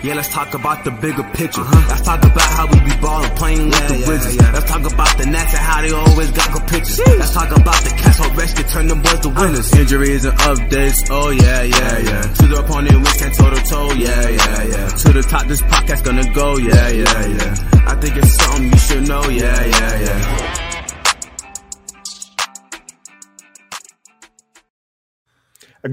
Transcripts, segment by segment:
Yeah, let's talk about the bigger picture. Uh-huh. Let's talk about how we be ballin', playing with yeah, the Wizards. Yeah, yeah. Let's talk about the Nats and how they always got good pictures. Sheesh. Let's talk about the cats who rescue, turn them boys to winners. Uh, injuries and updates, oh yeah, yeah, yeah. To the opponent, we stand toe to toe, yeah, yeah, yeah. To the top, this podcast gonna go, yeah, yeah, yeah. I think it's something you should know, yeah, yeah, yeah.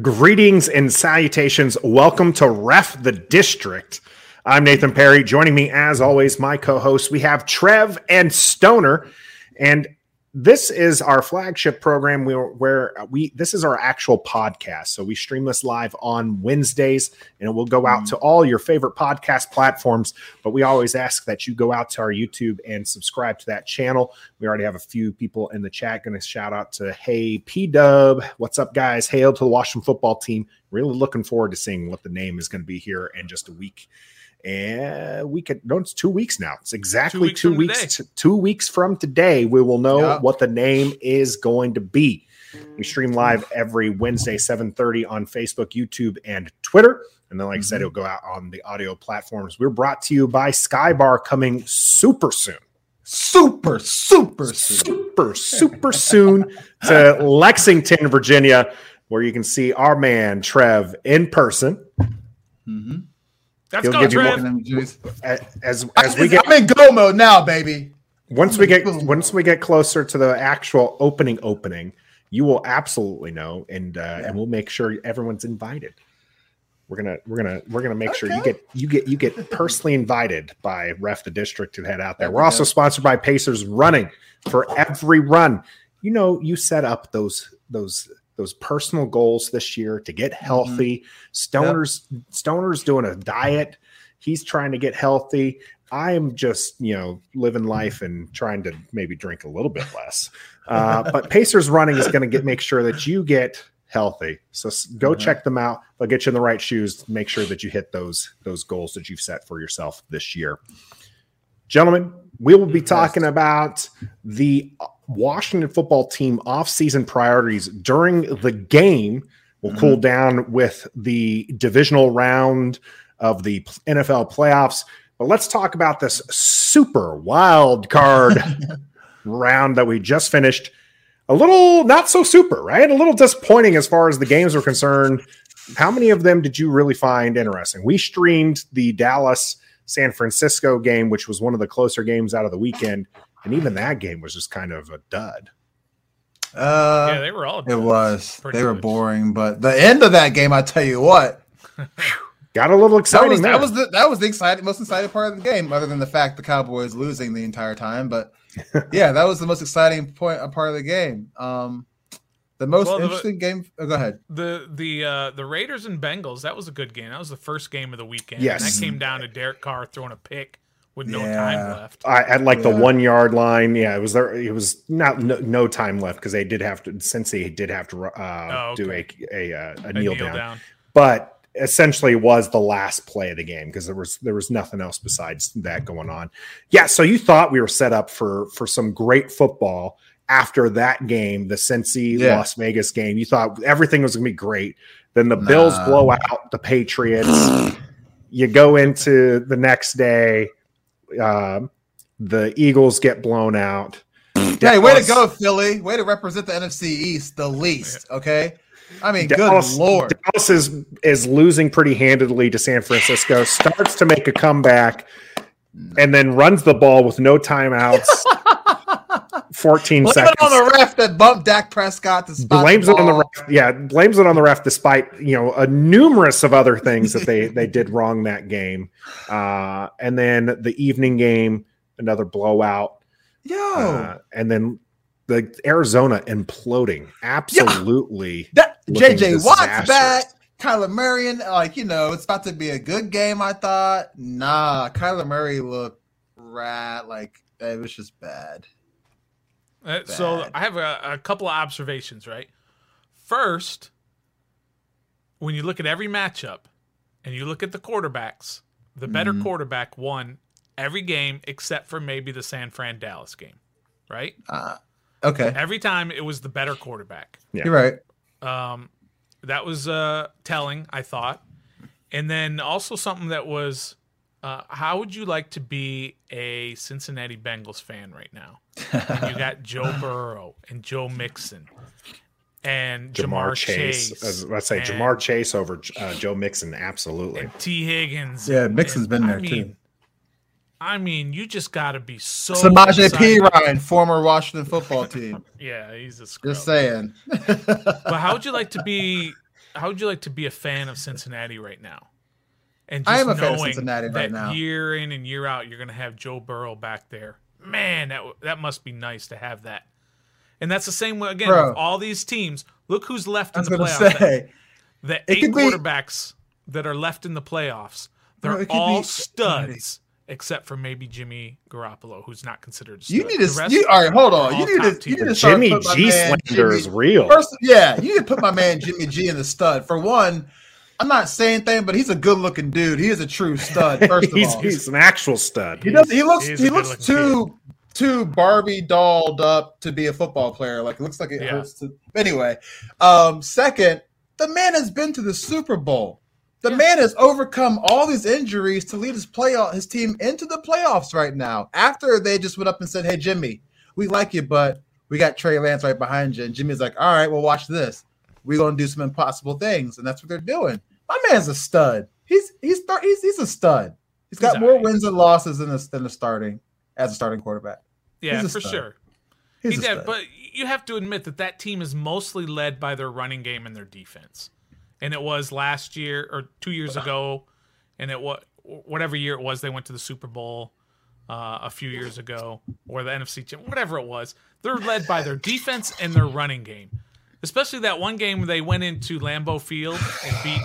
Greetings and salutations. Welcome to Ref the District. I'm Nathan Perry. Joining me, as always, my co hosts, we have Trev and Stoner. And this is our flagship program. Where, where we this is our actual podcast. So we stream this live on wednesdays and it will go out mm. to all your favorite podcast platforms. But we always ask that you go out to our youtube and subscribe to that channel. We already have a few people in the chat. Going to shout out to hey p-dub. What's up guys? Hail to the washington football team. Really looking forward to seeing what the name is going to be here in just a week and we could no it's two weeks now. It's exactly two weeks, two weeks, t- two weeks from today we will know yep. what the name is going to be. We stream live every wednesday 7.30 on facebook youtube and twitter. And then like mm-hmm. i said mm-hmm. it'll go out on the audio platforms. We're brought to you by skybar coming super soon. Super super super super soon to lexington virginia where you can see our man trev in person. Mm-hmm Let's go, Trev. As as, as we get, I'm in go mode now, baby. Once we get once we get closer to the actual opening opening, you will absolutely know, and uh, yeah. and we'll make sure everyone's invited. We're gonna we're gonna we're gonna make okay. sure you get you get you get personally invited by Ref the District to head out there. We're also sponsored by Pacers Running for every run. You know, you set up those those those personal goals this year to get mm-hmm. healthy. Mm-hmm. Stoner's yep. Stoner's doing a diet. He's trying to get healthy. I am just, you know, living life and trying to maybe drink a little bit less. Uh, but Pacers running is going to get make sure that you get healthy. So go mm-hmm. check them out. They'll get you in the right shoes. Make sure that you hit those those goals that you've set for yourself this year. Gentlemen, we will be talking about the Washington football team off-season priorities during the game will mm-hmm. cool down with the divisional round of the NFL playoffs. But let's talk about this super wild card round that we just finished. A little not so super, right? A little disappointing as far as the games are concerned. How many of them did you really find interesting? We streamed the Dallas San Francisco game, which was one of the closer games out of the weekend and even that game was just kind of a dud. Uh, yeah, they were all. It was. They were boring, but the end of that game, I tell you what, got a little exciting. That was, that was the that was the exciting, most exciting part of the game, other than the fact the Cowboys losing the entire time. But yeah, that was the most exciting point, a part of the game. Um, the most well, interesting the, game. Oh, go ahead. The the uh, the Raiders and Bengals. That was a good game. That was the first game of the weekend. Yes, and that came down to Derek Carr throwing a pick with no yeah. time left. I, at like yeah. the one yard line. Yeah, it was there. It was not no, no time left because they did have to. Since they did have to uh, oh, okay. do a a, a, a kneel, kneel down. down. but essentially was the last play of the game because there was there was nothing else besides that going on. Yeah, so you thought we were set up for for some great football after that game, the Cincy yeah. Las Vegas game. You thought everything was going to be great. Then the nah. Bills blow out the Patriots. you go into the next day uh, the Eagles get blown out. Hey, way to go, Philly! Way to represent the NFC East the least. Okay, I mean, Dallas, good lord, Dallas is is losing pretty handedly to San Francisco. Starts to make a comeback, and then runs the ball with no timeouts. 14 Blame seconds. It on the ref that bumped Dak Prescott to blames it on the ref. Yeah, blames it on the ref, despite you know a numerous of other things that they they did wrong that game. Uh, and then the evening game, another blowout. Yeah. uh, and then the Arizona imploding. Absolutely, yeah. that JJ Watt's back. Kyler Murray, and like you know, it's about to be a good game. I thought, nah, Kyler Murray looked rat. Like it was just bad. Uh, so I have a, a couple of observations, right? First, when you look at every matchup and you look at the quarterbacks, the better mm-hmm. quarterback won every game except for maybe the San Fran Dallas game, right? Uh, okay. Every time it was the better quarterback. Yeah. You're right. Um, that was uh, telling, I thought. And then also something that was, uh, how would you like to be a Cincinnati Bengals fan right now? And you got Joe Burrow and Joe Mixon and Jamar, Ja'Marr Chase. Chase let's say Ja'Marr Chase over uh, Joe Mixon, absolutely. Tee Higgins. Yeah, Mixon's and, been there I mean, too. I mean, you just got to be so. Samaje Perine, former Washington football team. yeah, he's a. Scrub. Just saying. but how would you like to be? How would you like to be a fan of Cincinnati right now? And I am a fan of Cincinnati right now. Year in and year out, you're going to have Joe Burrow back there. Man, that that must be nice to have that. And that's the same way again Bro, with all these teams. Look who's left in the playoffs. Say, the, the eight quarterbacks be, that are left in the playoffs. They're bro, all studs except for maybe Jimmy Garoppolo, who's not considered. You need to. You, all right, hold on. You need to. You need to Jimmy G slander is real. First, yeah, you need to put my man Jimmy G in the stud. For one, I'm not saying thing, but he's a good looking dude. He is a true stud. First of he's, all, he's an actual stud. He does. He looks. He looks too. Kid. Too Barbie dolled up to be a football player. Like it looks like it yeah. hurts to. Anyway, um, second, the man has been to the Super Bowl. The yeah. man has overcome all these injuries to lead his playoff his team into the playoffs right now. After they just went up and said, "Hey Jimmy, we like you, but we got Trey Lance right behind you." And Jimmy's like, "All right, well, watch this. We're gonna do some impossible things," and that's what they're doing. My man's a stud. He's he's he's, he's a stud. He's got he's more right. wins and losses than the than the starting as a starting quarterback. Yeah, for stud. sure. He's he did, but you have to admit that that team is mostly led by their running game and their defense and it was last year or two years ago, and it was whatever year it was they went to the Super Bowl uh, a few years ago or the NFC whatever it was. They're led by their defense and their running game. Especially that one game where they went into Lambeau Field and beat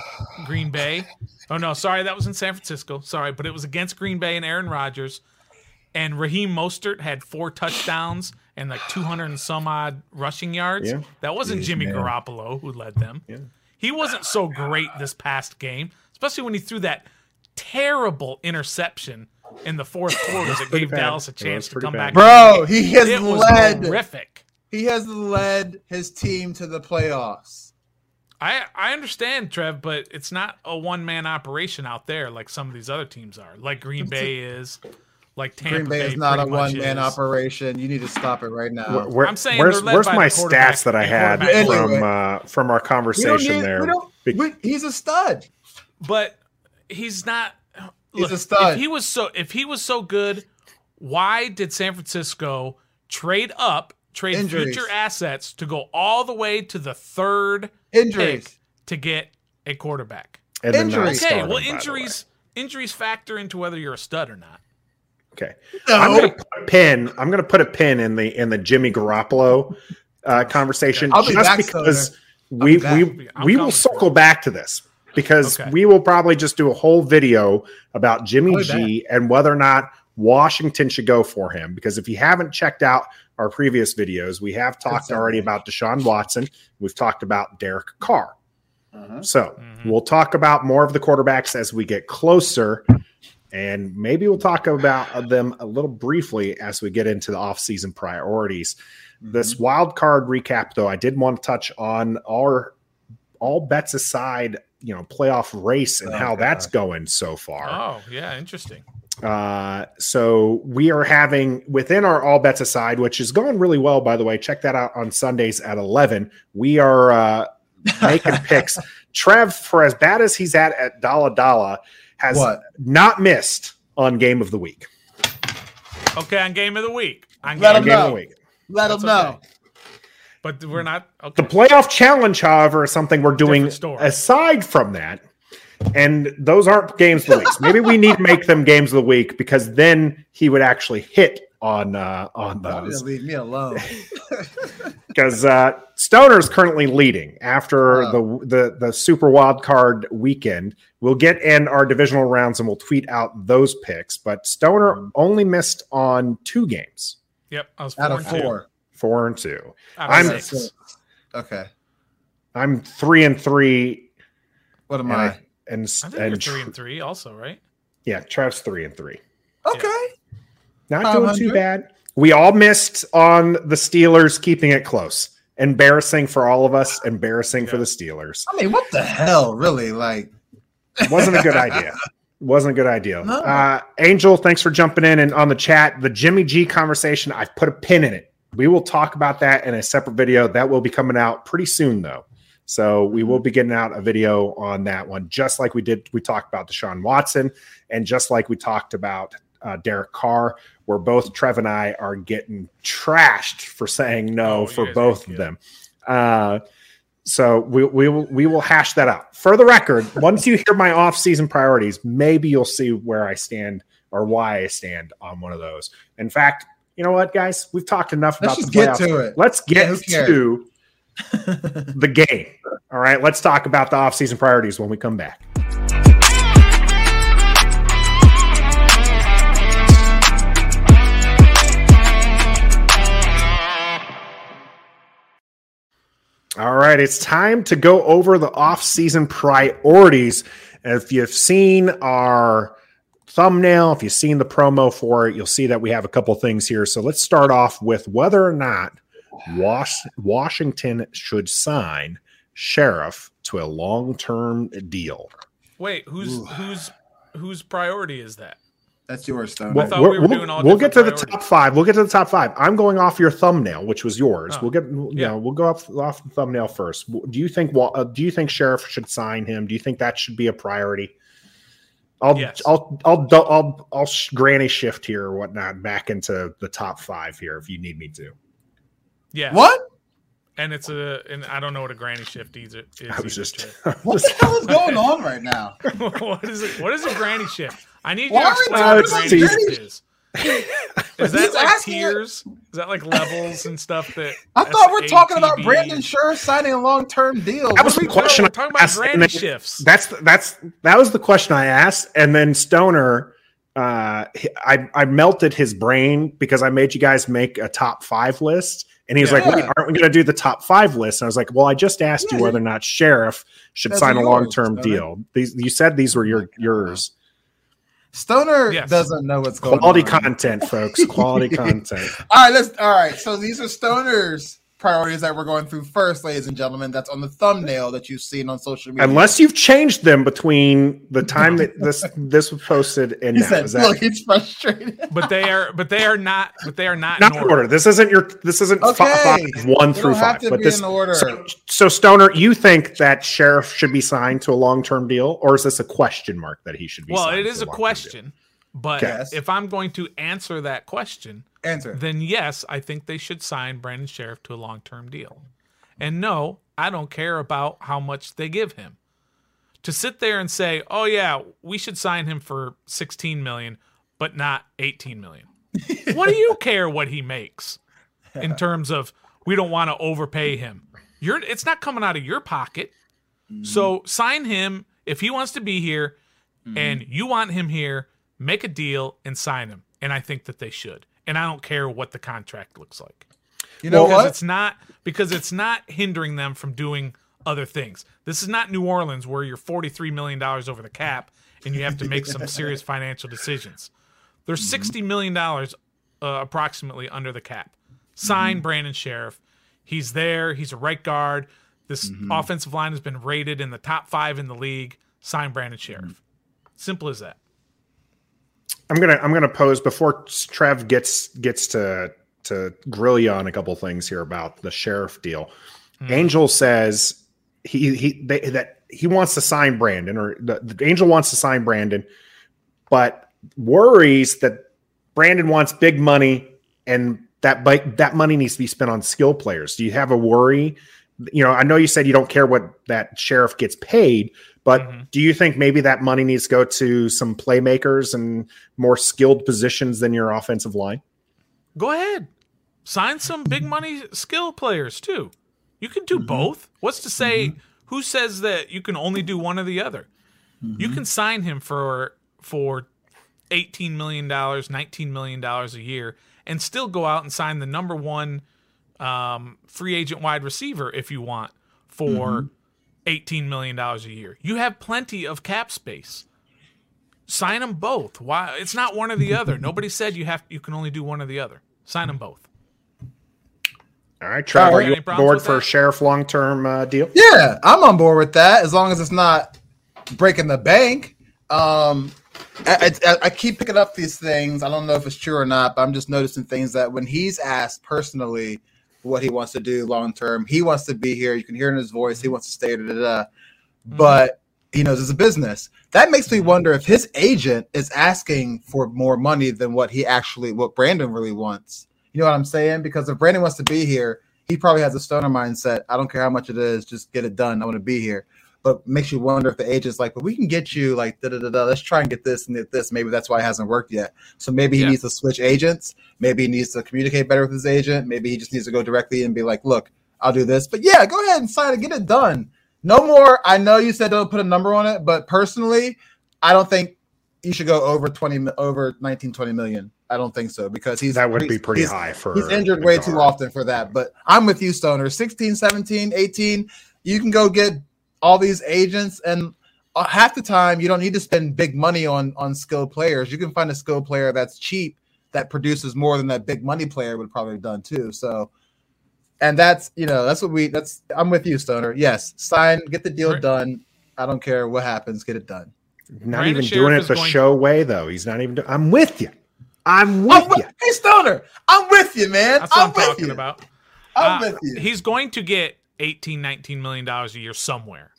Green Bay. Oh no, sorry, that was in San Francisco. Sorry, but it was against Green Bay and Aaron Rodgers. And Raheem Mostert had four touchdowns and like 200 and some odd rushing yards. Yeah. That wasn't Jimmy man. Garoppolo who led them. Yeah. He wasn't so great this past game, especially when he threw that terrible interception in the fourth quarter that gave bad. Dallas a chance to come bad. back. Bro, he has it led horrific. He has led his team to the playoffs. I I understand, Trev, but it's not a one man operation out there like some of these other teams are, like Green Bay is like Tampa Green Bay, Bay is not a one man operation. You need to stop it right now. Where, I'm saying where's, where's my stats that I had from uh, from our conversation need, there? We he's a stud, but he's not. Look, he's a stud. If he was so if he was so good, why did San Francisco trade up, trade Injuries. future assets to go all the way to the third Injuries. to get a quarterback? And injuries. Okay, well, injuries injuries factor into whether you're a stud or not. Okay. No. I'm gonna put a pin. I'm gonna put a pin in the in the Jimmy Garoppolo uh, conversation okay. just because we we we will circle back to this because okay. we will probably just do a whole video about Jimmy G back. and whether or not Washington should go for him. Because if you haven't checked out our previous videos, we have talked already about Deshaun Watson. We've talked about Derek Carr. Uh-huh. So mm-hmm. we'll talk about more of the quarterbacks as we get closer and maybe we'll talk about them a little briefly as we get into the offseason priorities. Mm-hmm. This wild card recap, though, I did want to touch on our all bets aside, you know, playoff race and oh, how God. that's going so far. Oh, yeah, interesting. Uh, so we are having within our all bets aside, which is going really well, by the way. Check that out on Sundays at 11. We are uh, making picks. Trev, for as bad as he's at at Dalla Dalla, has what? not missed on game of the week. Okay, on game of the week. On Let game, them know. Week. Let That's them know. Okay. But we're not. Okay. The playoff challenge, however, is something we're doing aside from that. And those aren't games of the week. Maybe we need to make them games of the week because then he would actually hit on uh, on those. Leave me alone. Because uh, Stoner is currently leading after the, the the Super Wild Card weekend. We'll get in our divisional rounds and we'll tweet out those picks. But Stoner mm-hmm. only missed on two games. Yep, I was out of four. Two. Four and two. I'm six. Okay. I'm three and three. What am and I? I? And, I think and three and three, also, right? Yeah, Trav's three and three. Okay. Yeah. Not doing too bad. We all missed on the Steelers keeping it close. Embarrassing for all of us. Embarrassing yeah. for the Steelers. I mean, what the hell, really? Like, Wasn't a good idea. Wasn't a good idea. No. Uh, Angel, thanks for jumping in and on the chat. The Jimmy G conversation, I've put a pin in it. We will talk about that in a separate video. That will be coming out pretty soon, though. So we will be getting out a video on that one, just like we did. We talked about Deshaun Watson, and just like we talked about uh, Derek Carr, where both Trev and I are getting trashed for saying no oh, for both of them. Uh, so we, we will we will hash that out. For the record, once you hear my off-season priorities, maybe you'll see where I stand or why I stand on one of those. In fact, you know what, guys? We've talked enough Let's about the playoffs. Let's get to it. Let's get yeah, to the game. All right, let's talk about the off-season priorities when we come back. All right, it's time to go over the off-season priorities. If you've seen our thumbnail, if you've seen the promo for it, you'll see that we have a couple things here. So let's start off with whether or not Was- Washington should sign Scherff to a long-term deal. Wait, who's Ooh. whose whose priority is that? That's yours, Stone. Well, we were doing all we'll get to priorities. the top five. We'll get to the top five. I'm going off your thumbnail, which was yours. Oh, we'll get, you yeah. know, we'll go off off the thumbnail first. Do you think? Uh, do you think Scherff should sign him? Do you think that should be a priority? I'll, yes. I'll, I'll, I'll, I'll, I'll granny shift here or whatnot back into the top five here if you need me to. Yeah. What? And it's a, and I don't know what a granny shift is. is I was just, what the hell is going on right now? what is it? What is a granny shift? I need you to explain what granny shift is. Is that like tiers? Is that like levels and stuff that I thought we're talking about Brandon Scherff signing a long term deal. That was the question. We're talking about granny shifts. That's that's that was the question I asked, and then Stoner uh, I, I melted his brain because I made you guys make a top five list. And he was yeah. like, Wait, aren't we going to do the top five list? And I was like, Well, I just asked yeah. you whether or not Scherff should That's sign a long term deal. These, you said these were your oh yours. Stoner yes. doesn't know what's going Quality on. Quality content, folks. Quality content. All right, let's all right. So these are Stoner's priorities that we're going through first, ladies and gentlemen. That's on the thumbnail that you've seen on social media. Unless you've changed them between the time that this this was posted and he now. Said, that... Look, he's frustrated. but they are, but they are not, but they are not, not in order. order. This isn't your. This isn't okay. five, one through five. but this order. So, so Stoner, you think that Scherff should be signed to a long term deal, or is this a question mark that he should be? Well, it is a, a question. Deal? But yes. if I'm going to answer that question, answer. Then yes, I think they should sign Brandon Scherff to a long-term deal. And no, I don't care about how much they give him. To sit there and say, "Oh yeah, we should sign him for 16 million, but not 18 million." what do you care what he makes in terms of we don't want to overpay him? You're it's not coming out of your pocket. Mm-hmm. So sign him if he wants to be here mm-hmm. and you want him here make a deal and sign him. And I think that they should. And I don't care what the contract looks like. You know because what? It's not because it's not hindering them from doing other things. This is not New Orleans where you're 43 million dollars over the cap and you have to make some serious financial decisions. There's mm-hmm. 60 million dollars uh, approximately under the cap. Sign mm-hmm. Brandon Scherff. He's there. He's a right guard. This mm-hmm. offensive line has been rated in the top five in the league. Sign Brandon Scherff. Mm-hmm. Simple as that. I'm gonna I'm gonna pose before Trev gets gets to to grill you on a couple things here about the Scherff deal. Mm. Angel says he he they, that he wants to sign Brandon or the, the Angel wants to sign Brandon, but worries that Brandon wants big money and that that money needs to be spent on skill players. Do you have a worry? You know, I know you said you don't care what that Scherff gets paid, but mm-hmm. do you think maybe that money needs to go to some playmakers and more skilled positions than your offensive line? Go ahead. Sign some big money skill players too. You can do mm-hmm. both. What's to say mm-hmm. who says that you can only do one or the other? You mm-hmm. can sign him for for 18 million dollars, 19 million dollars a year and still go out and sign the number 1 um, free agent wide receiver if you want for mm-hmm. $18 million a year. You have plenty of cap space. Sign them both. Why? It's not one or the other. Nobody said you have you can only do one or the other. Sign them both. All right, Trevor, are you on board for a Scherff long term uh, deal? Yeah, I'm on board with that as long as it's not breaking the bank. Um, I, I, I, keep picking up these things. I don't know if it's true or not, but I'm just noticing things that when he's asked personally what he wants to do long term, he wants to be here. You can hear in his voice, he wants to stay. Da, da, da. Mm-hmm. But he knows it's a business. That makes me mm-hmm. wonder if his agent is asking for more money than what he actually, what Brandon really wants. You know what I'm saying? Because if Brandon wants to be here, he probably has a stoner mindset. I don't care how much it is, just get it done. I want to be here. But makes you wonder if the agent's like, but we can get you like da da da da. Let's try and get this and get this. Maybe that's why it hasn't worked yet. So maybe he yeah. needs to switch agents. Maybe he needs to communicate better with his agent. Maybe he just needs to go directly and be like, look, I'll do this. But yeah, go ahead and sign it, get it done. No more. I know you said don't put a number on it, but personally, I don't think you should go over 20 over 19 20 million. I don't think so because he's that would be pretty high for he's injured way too often for that. But I'm with you, Stoner. 16, 17, 18, you can go get all these agents and uh, half the time you don't need to spend big money on on skilled players. You can find a skilled player that's cheap that produces more than that big money player would probably have done too. So and that's you know that's what we that's I'm with you, Stoner. Yes, sign, get the deal done. I don't care what happens, get it done. Not Brandon even doing it the show way though. He's not even. Do- I'm with you. I'm with I'm you. hey Stoner, I'm with you, man. That's what I'm, I'm talking you. about. I'm uh, with you. He's going to get 18, 19 million dollars a year somewhere.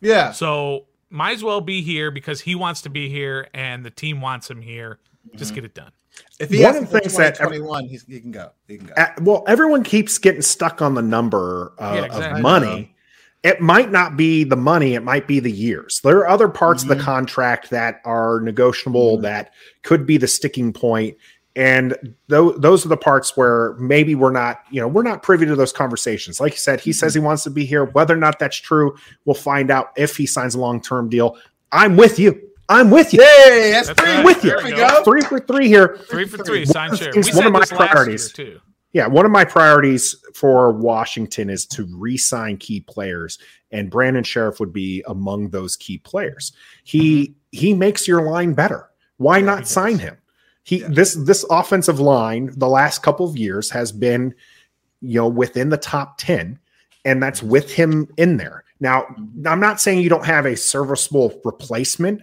Yeah. So might as well be here because he wants to be here and the team wants him here. Just mm-hmm. get it done. If he one of the things that 21, he can go. He can go. well, everyone keeps getting stuck on the number uh, yeah, exactly. of money. It might not be the money; it might be the years. There are other parts mm-hmm. of the mm-hmm. contract that are negotiable mm-hmm. that could be the sticking point, and th- those are the parts where maybe we're not, you know, we're not privy to those conversations. Like you said, he mm-hmm. says he wants to be here. Whether or not that's true, we'll find out if he signs a long term deal. I'm with you. I'm with you. Hey, that's, that's three right. with you. There we go. Three for three here. Three for three. Sign share. We one of my priorities too. Yeah, one of my priorities for Washington is to re-sign key players, and Brandon Scherff would be among those key players. He he makes your line better. Why yeah, not sign him? He yeah. this this offensive line the last couple of years has been, you know, within the top ten, and that's with him in there. Now, I'm not saying you don't have a serviceable replacement,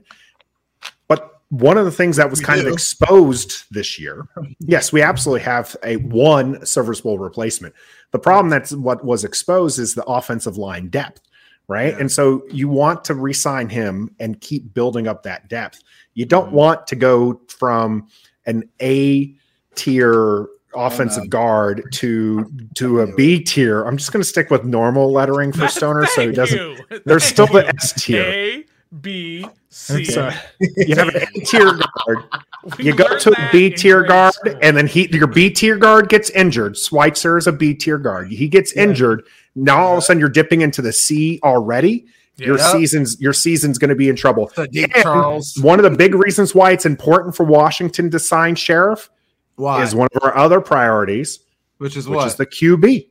but one of the things that was we kind do. of exposed this year. yes, we absolutely have a one serviceable replacement. The problem that's what was exposed is the offensive line depth, right? Yeah. And so you want to re-sign him and keep building up that depth. You don't mm-hmm. want to go from an A tier offensive oh, no. guard to to a B tier. I'm just going to stick with normal lettering for Stoner, so he doesn't. You. There's still the S tier. A B C. So you have an A tier guard. you go to a B tier guard, school. and then he your B tier guard gets injured. Schweitzer is a B tier guard. He gets yeah. injured. Now all of a sudden you're dipping into the C already. Yeah. Your season's your season's going to be in trouble. Charles. One of the big reasons why it's important for Washington to sign Scherff why? is one of our other priorities, which is which what? is the QB.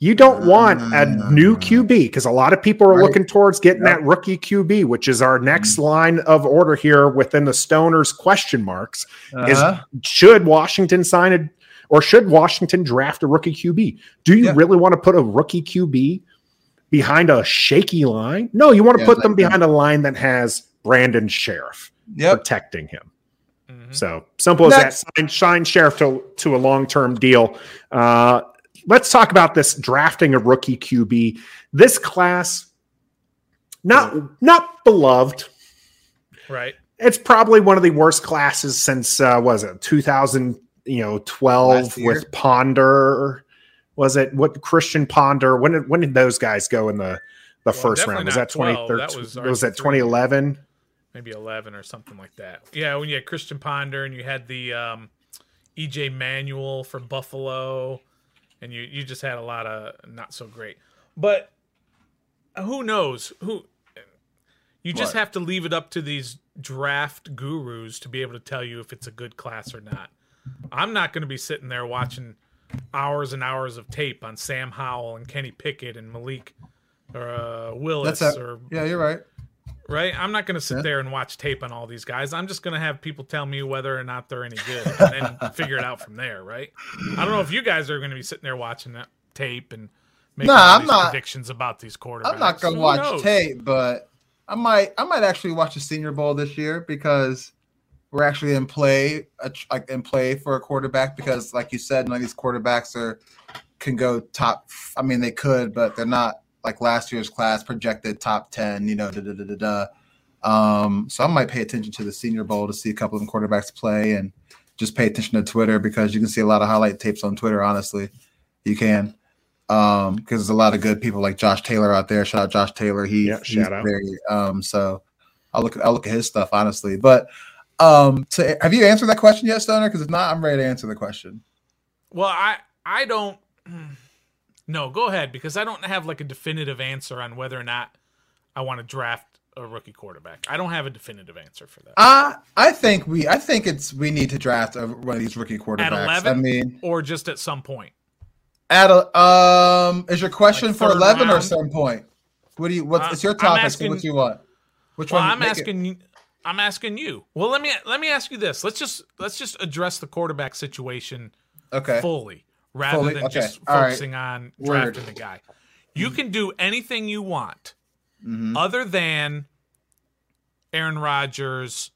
You don't want a new QB because a lot of people are right. looking towards getting yep. that rookie QB, which is our next mm-hmm. line of order here within the Stoners question marks. Uh-huh. Is should Washington sign a or should Washington draft a rookie QB? Do you really want to put a rookie QB behind a shaky line? No, you want to yeah, put them behind a line that has Brandon Scherff yep. protecting him. Mm-hmm. So simple as that. Sign, sign Scherff to, to a long term deal. Uh, let's talk about this drafting a rookie QB. This class, not not beloved. Right. It's probably one of the worst classes since uh, was it 2000, you know, 12 with Ponder. Was it what Christian Ponder? When did when did those guys go in the the well, first round? Was that 2013? That was, was that 2011? Maybe 11 or something like that. Yeah, when you had Christian Ponder and you had the um, EJ Manuel from Buffalo and you you just had a lot of not so great. But who knows who? You just what? have to leave it up to these draft gurus to be able to tell you if it's a good class or not. I'm not going to be sitting there watching hours and hours of tape on Sam Howell and Kenny Pickett and Malik or uh, Willis. That's a, or yeah, you're right right? I'm not going to sit yeah. there and watch tape on all these guys. I'm just going to have people tell me whether or not they're any good and then figure it out from there, right? I don't know if you guys are going to be sitting there watching that tape and making nah, I'm not, predictions about these quarterbacks. I'm not going to watch knows? tape, but I might I might actually watch the Senior Bowl this year because we're actually in play like in play for a quarterback because like you said, none of these quarterbacks are can go top. I mean, they could, but they're not like last year's class projected top ten. You know, da da da da da. Um, so I might pay attention to the Senior Bowl to see a couple of them quarterbacks play and just pay attention to Twitter because you can see a lot of highlight tapes on Twitter. Honestly, you can um because there's a lot of good people like Josh Taylor out there. Shout out Josh Taylor. He, yeah, he's out. very um so I'll look I'll look at his stuff honestly. But um to, have you answered that question yet, Stoner? Because if not, I'm ready to answer the question. Well, I I don't no, go ahead because I don't have like a definitive answer on whether or not I want to draft a rookie quarterback. I don't have a definitive answer for that. Uh, I think we I think it's we need to draft a, one of these rookie quarterbacks. At 11, I mean, or just at some point. At a, um, is your question like for eleven round? or some point? What do you? What's uh, it's your topic? Asking, so what do you want? Which well, one? I'm asking. It? I'm asking you. Well, let me let me ask you this. Let's just let's just address the quarterback situation. Okay. Fully, rather fully? than okay. just All focusing right. on drafting Word. the guy. You can do anything you want, mm-hmm. other than Aaron Rodgers,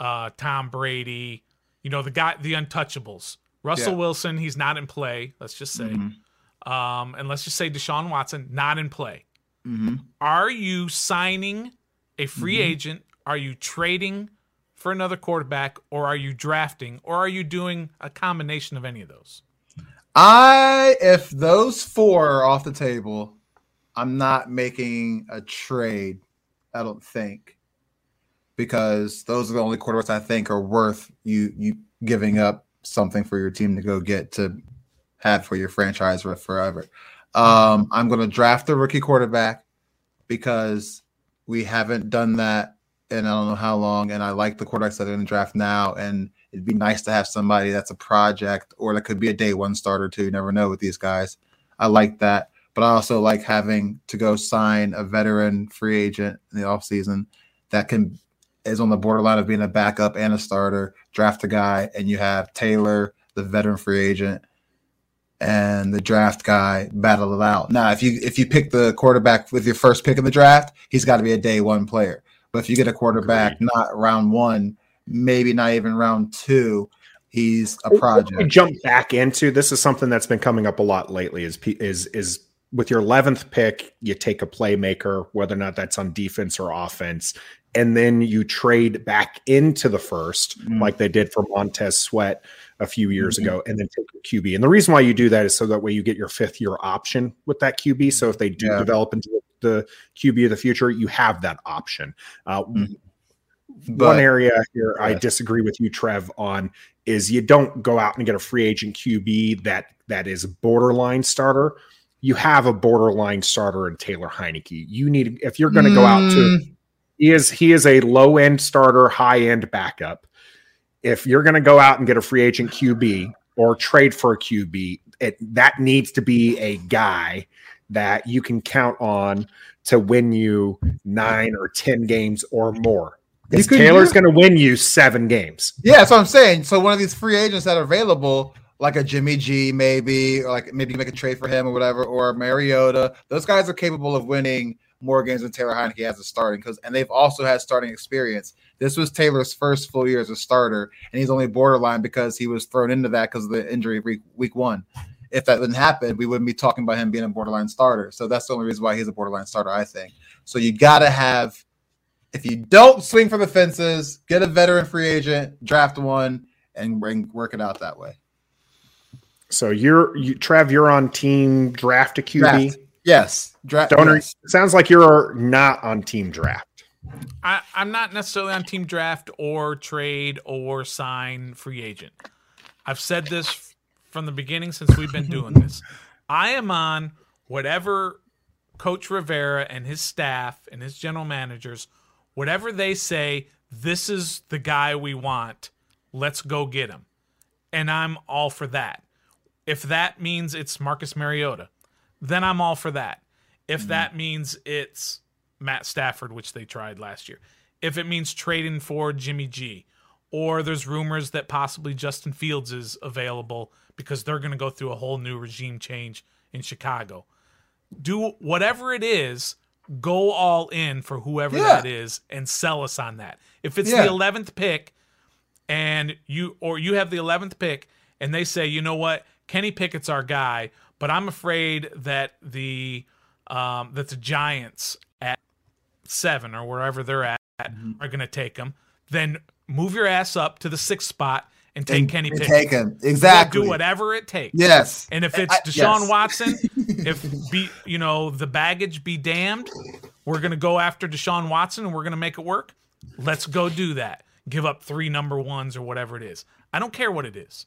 uh, Tom Brady. You know the guy, the untouchables. Russell yeah. Wilson, he's not in play. Let's just say, mm-hmm. um, and let's just say Deshaun Watson, not in play. Mm-hmm. Are you signing a free mm-hmm. agent? Are you trading for another quarterback, or are you drafting, or are you doing a combination of any of those? I, if those four are off the table, I'm not making a trade. I don't think because those are the only quarterbacks I think are worth you you giving up something for your team to go get to have for your franchise for forever. Um, I'm going to draft the rookie quarterback because we haven't done that in I don't know how long, and I like the quarterbacks that are in the draft now. And it'd be nice to have somebody that's a project or that could be a day one starter too. You never know with these guys. I like that, but I also like having to go sign a veteran free agent in the offseason that can is on the borderline of being a backup and a starter, draft a guy, and you have Taylor, the veteran free agent, and the draft guy battle it out. Now, if you if you pick the quarterback with your first pick in the draft, he's got to be a day one player. But if you get a quarterback Agreed. not round one, maybe not even round two, he's a project. Jump back into this is something that's been coming up a lot lately. Is is is with your 11th pick, you take a playmaker, whether or not that's on defense or offense, and then you trade back into the 1st mm-hmm. like they did for Montez Sweat a few years mm-hmm. ago, and then take a QB. And the reason why you do that is so that way you get your fifth year option with that QB. So if they do yeah. develop into the QB of the future, you have that option. Uh, mm-hmm. But, one area here I disagree with you, Trev, on is you don't go out and get a free agent QB that that is borderline starter. You have a borderline starter in Taylor Heinicke. You need if you're going to go out to mm. He is he is a low end starter, high end backup. If you're going to go out and get a free agent QB or trade for a QB, it, that needs to be a guy that you can count on to win you nine or ten games or more. Because Taylor's going to win you seven games. Yeah, that's what I'm saying. So one of these free agents that are available, like a Jimmy G, maybe, or like maybe you make a trade for him or whatever, or Mariota. Those guys are capable of winning more games than Taylor Heinicke has a starting because and they've also had starting experience. This was Taylor's first full year as a starter, and he's only borderline because he was thrown into that because of the injury week, week one. If that didn't happen, we wouldn't be talking about him being a borderline starter. So that's the only reason why he's a borderline starter, I think. So you gotta have if you don't swing for the fences, get a veteran free agent, draft one, and bring work it out that way. So you're you, Trev, you're on team draft a QB. Draft. Yes. Draft. Donor, yes. sounds like you're not on team draft. I, I'm not necessarily on team draft or trade or sign free agent. I've said this from the beginning since we've been doing this. I am on whatever Coach Rivera and his staff and his general managers, whatever they say, this is the guy we want. Let's go get him. And I'm all for that. If that means it's Marcus Mariota, then I'm all for that. If mm-hmm. that means it's Matt Stafford, which they tried last year, if it means trading for Jimmy G, or there's rumors that possibly Justin Fields is available because they're going to go through a whole new regime change in Chicago. Do whatever it is, go all in for whoever yeah. that is and sell us on that. If it's yeah. the 11th pick and you or you have the 11th pick and they say, "You know what? Kenny Pickett's our guy, but I'm afraid that the um, that the Giants at 7 or wherever they're at mm-hmm. are going to take him." Then move your ass up to the 6th spot and take and, Kenny Pickett. Take him exactly. Do whatever it takes. Yes. And if it's Deshaun yes. Watson, if be you know the baggage be damned, we're gonna go after Deshaun Watson and we're gonna make it work. Let's go do that. Give up three number ones or whatever it is. I don't care what it is,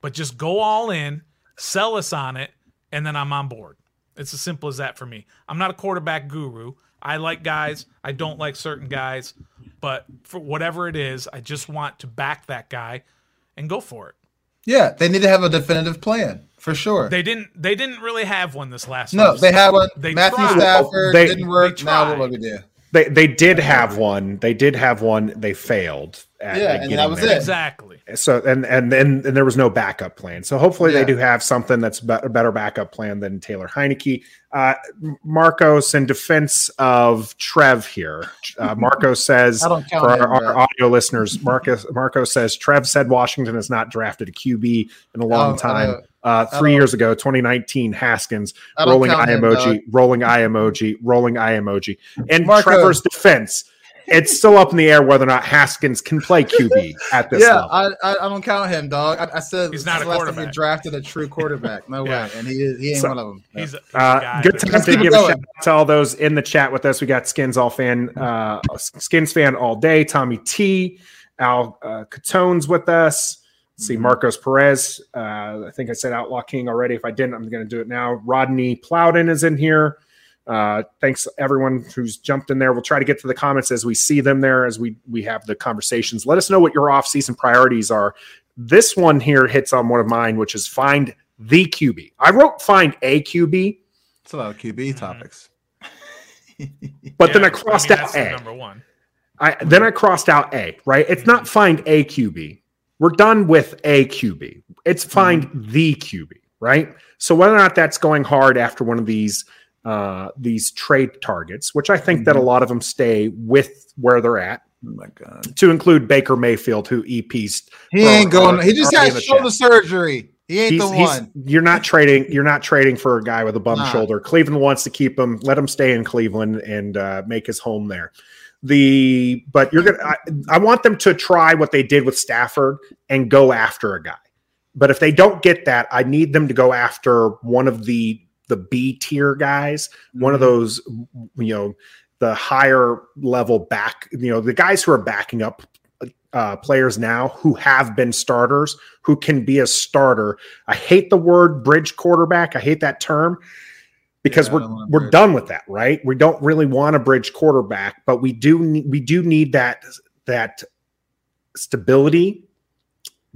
but just go all in, sell us on it, and then I'm on board. It's as simple as that for me. I'm not a quarterback guru. I like guys. I don't like certain guys, but for whatever it is, I just want to back that guy and go for it. Yeah, they need to have a definitive plan for sure. They didn't. They didn't really have one this last. No, they had one. They Matthew tried. Stafford they, didn't work. Now what do we do? They they did have one. They did have one. They failed. yeah, and that was there. it. Exactly. So and and then and there was no backup plan. So hopefully yeah. they do have something that's a better backup plan than Taylor Heinicke. Uh, Marcos, in defense of Trev here, uh, Marcos says for our, our, audio listeners, Marcos Marcos says Trev said Washington has not drafted a QB in a long oh, time. Uh, uh, three years ago, 2019, Haskins, rolling eye emoji, him, rolling eye emoji, rolling eye emoji. And Marco. Trevor's defense, it's still up in the air whether or not Haskins can play QB at this yeah, level. I, I, don't count him, dog. I, I said he's not a quarterback. He drafted a true quarterback. No yeah. way, and he is, he ain't so, one of them. He's, a, he's uh, good time to give a shout out to all those in the chat with us. We got Skins all fan, uh, Skins fan all day. Tommy T, Al uh, Catone's with us see mm-hmm. Marcos Perez. Uh, I think I said Outlaw King already. If I didn't, I'm going to do it now. Rodney Plowden is in here. Uh, thanks everyone who's jumped in there. We'll try to get to the comments as we see them there, as we we have the conversations. Let us know what your off-season priorities are. This one here hits on one of mine, which is find the QB. I wrote find a QB. It's a lot of QB mm-hmm. topics. but yeah, then I crossed I mean, out A. Number one. I then I crossed out A. Right? It's mm-hmm. not find a QB. We're done with a QB. It's find mm-hmm. the QB, right? So whether or not that's going hard after one of these uh, these trade targets, which I think mm-hmm. that a mm-hmm. lot of them stay with where they're at. Oh my god! To include Baker Mayfield, who EP's he ain't going. He just had shoulder surgery. He ain't he's, the one. You're not trading. You're not trading for a guy with a bum nah. shoulder. Cleveland wants to keep him. Let him stay in Cleveland and uh, make his home there the but you're gonna I, I, want them to try what they did with Stafford and go after a guy. But if they don't get that, I need them to go after one of the the B tier guys, one of mm-hmm. those you know the higher level back, you know the guys who are backing up uh, players now who have been starters who can be a starter. I hate the word bridge quarterback. I hate that term because yeah, we're we're done with that, right? We don't really want a bridge quarterback, but we do we do need that that stability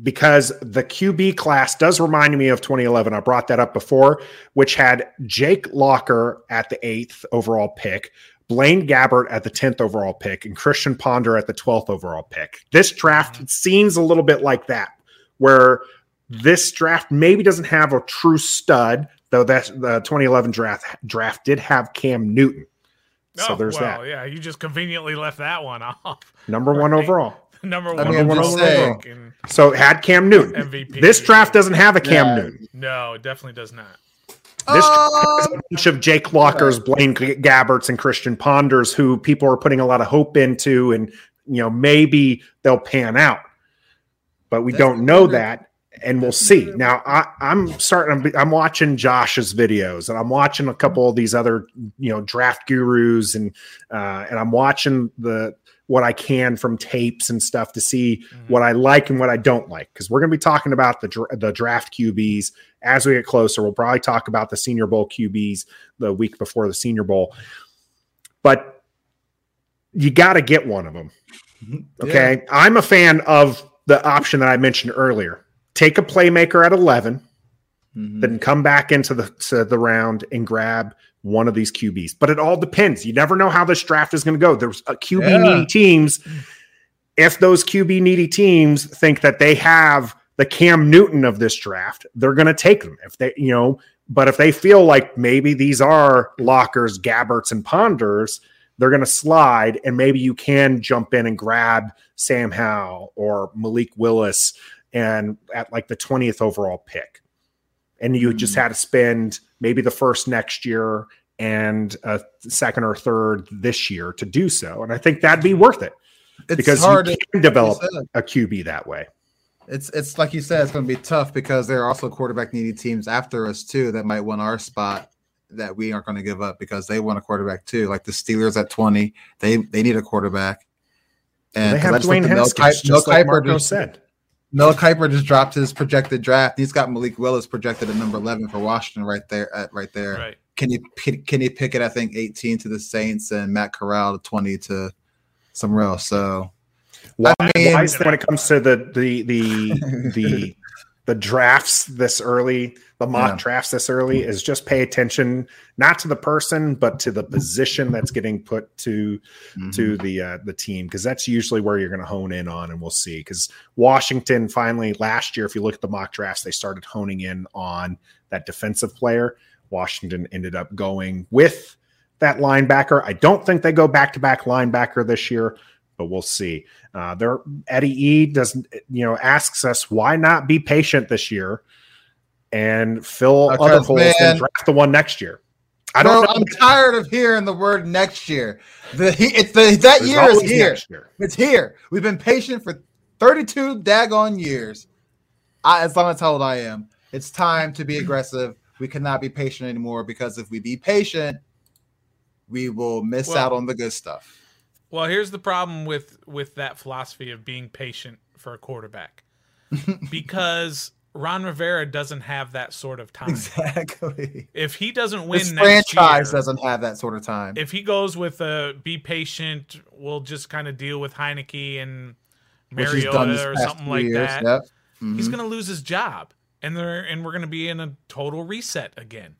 because the QB class does remind me of 2011. I brought that up before, which had Jake Locker at the eighth overall pick, Blaine Gabbert at the 10th overall pick, and Christian Ponder at the 12th overall pick. This draft mm-hmm. seems a little bit like that, where this draft maybe doesn't have a true stud, though that the 2011 draft draft did have Cam Newton. So oh, there's well, that. Yeah, you just conveniently left that one off. Number one overall. Number one, number one overall. So it had Cam Newton. MVP. This draft doesn't have a Cam yeah. Newton. No, it definitely does not. This um, a bunch of Jake Lockers, Blaine Gabberts, and Christian Ponders, who people are putting a lot of hope into, and you know maybe they'll pan out, but we don't know that and we'll see. Now I, am starting. I'm, I'm, watching Josh's videos, and I'm watching a couple of these other, you know, draft gurus, and uh, and I'm watching the what I can from tapes and stuff to see mm-hmm. what I like and what I don't like. Because we're going to be talking about the the draft QBs as we get closer. We'll probably talk about the Senior Bowl QBs the week before the Senior Bowl, but you got to get one of them. Mm-hmm. Okay, yeah. I'm a fan of the option that I mentioned earlier take a playmaker at 11, mm-hmm. then come back into the to the round and grab one of these QBs. But it all depends. You never know how this draft is going to go. There's uh, a QB yeah. needy teams. If those QB needy teams think that they have the Cam Newton of this draft, they're going to take them. If they, you know, But if they feel like maybe these are lockers, Gabberts, and Ponders, they're going to slide, and maybe you can jump in and grab Sam Howell or Malik Willis and at like the 20th overall pick. And you just mm. had to spend maybe the first next year and a second or third this year to do so. And I think that'd be worth it it's because hard you can develop a QB that way. It's it's like you said, it's going to be tough because there are also quarterback needy teams after us too that might want our spot that we aren't going to give up because they want a quarterback too. Like the Steelers at twenty, they they need a quarterback. And well, they have Dwayne Haskins, just like Marco said. Noah Kiper just dropped his projected draft. He's got Malik Willis projected at number eleven for Washington right there. At right there. Right. Can you can you pick it? I think eighteen to the Saints and Matt Corral to twenty to somewhere else. So why, I mean, why when it comes to the the the the the drafts this early, the mock yeah. drafts this early, is just pay attention not to the person but to the position that's getting put to mm-hmm. to the uh, the team because that's usually where you're going to hone in on, and we'll see. Because Washington finally last year, if you look at the mock drafts, they started honing in on that defensive player. Washington ended up going with that linebacker. I don't think they go back to back linebacker this year but we'll see. Uh, there, Eddie E doesn't, you know, asks us why not be patient this year and fill because, other holes man, and draft the one next year. I don't. Bro, I'm tired of hearing the word next year. The it's the that There's year is here. Year. It's here. We've been patient for 32 daggone years. I, as long as how old I am, it's time to be aggressive. We cannot be patient anymore because if we be patient, we will miss well, out on the good stuff. Well, here's the problem with with that philosophy of being patient for a quarterback, because Ron Rivera doesn't have that sort of time. Exactly. If he doesn't win, this franchise year, doesn't have that sort of time. If he goes with a be patient, we'll just kind of deal with Heinicke and Mariota or something like years. that. Yep. Mm-hmm. He's going to lose his job, and they're and we're going to be in a total reset again.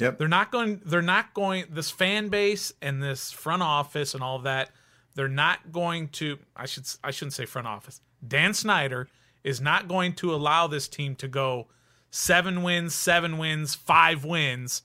Yep. They're not going. They're not going. This fan base and this front office and all of that they're not going to I should I shouldn't say front office. Dan Snyder is not going to allow this team to go 7 wins, 7 wins, 5 wins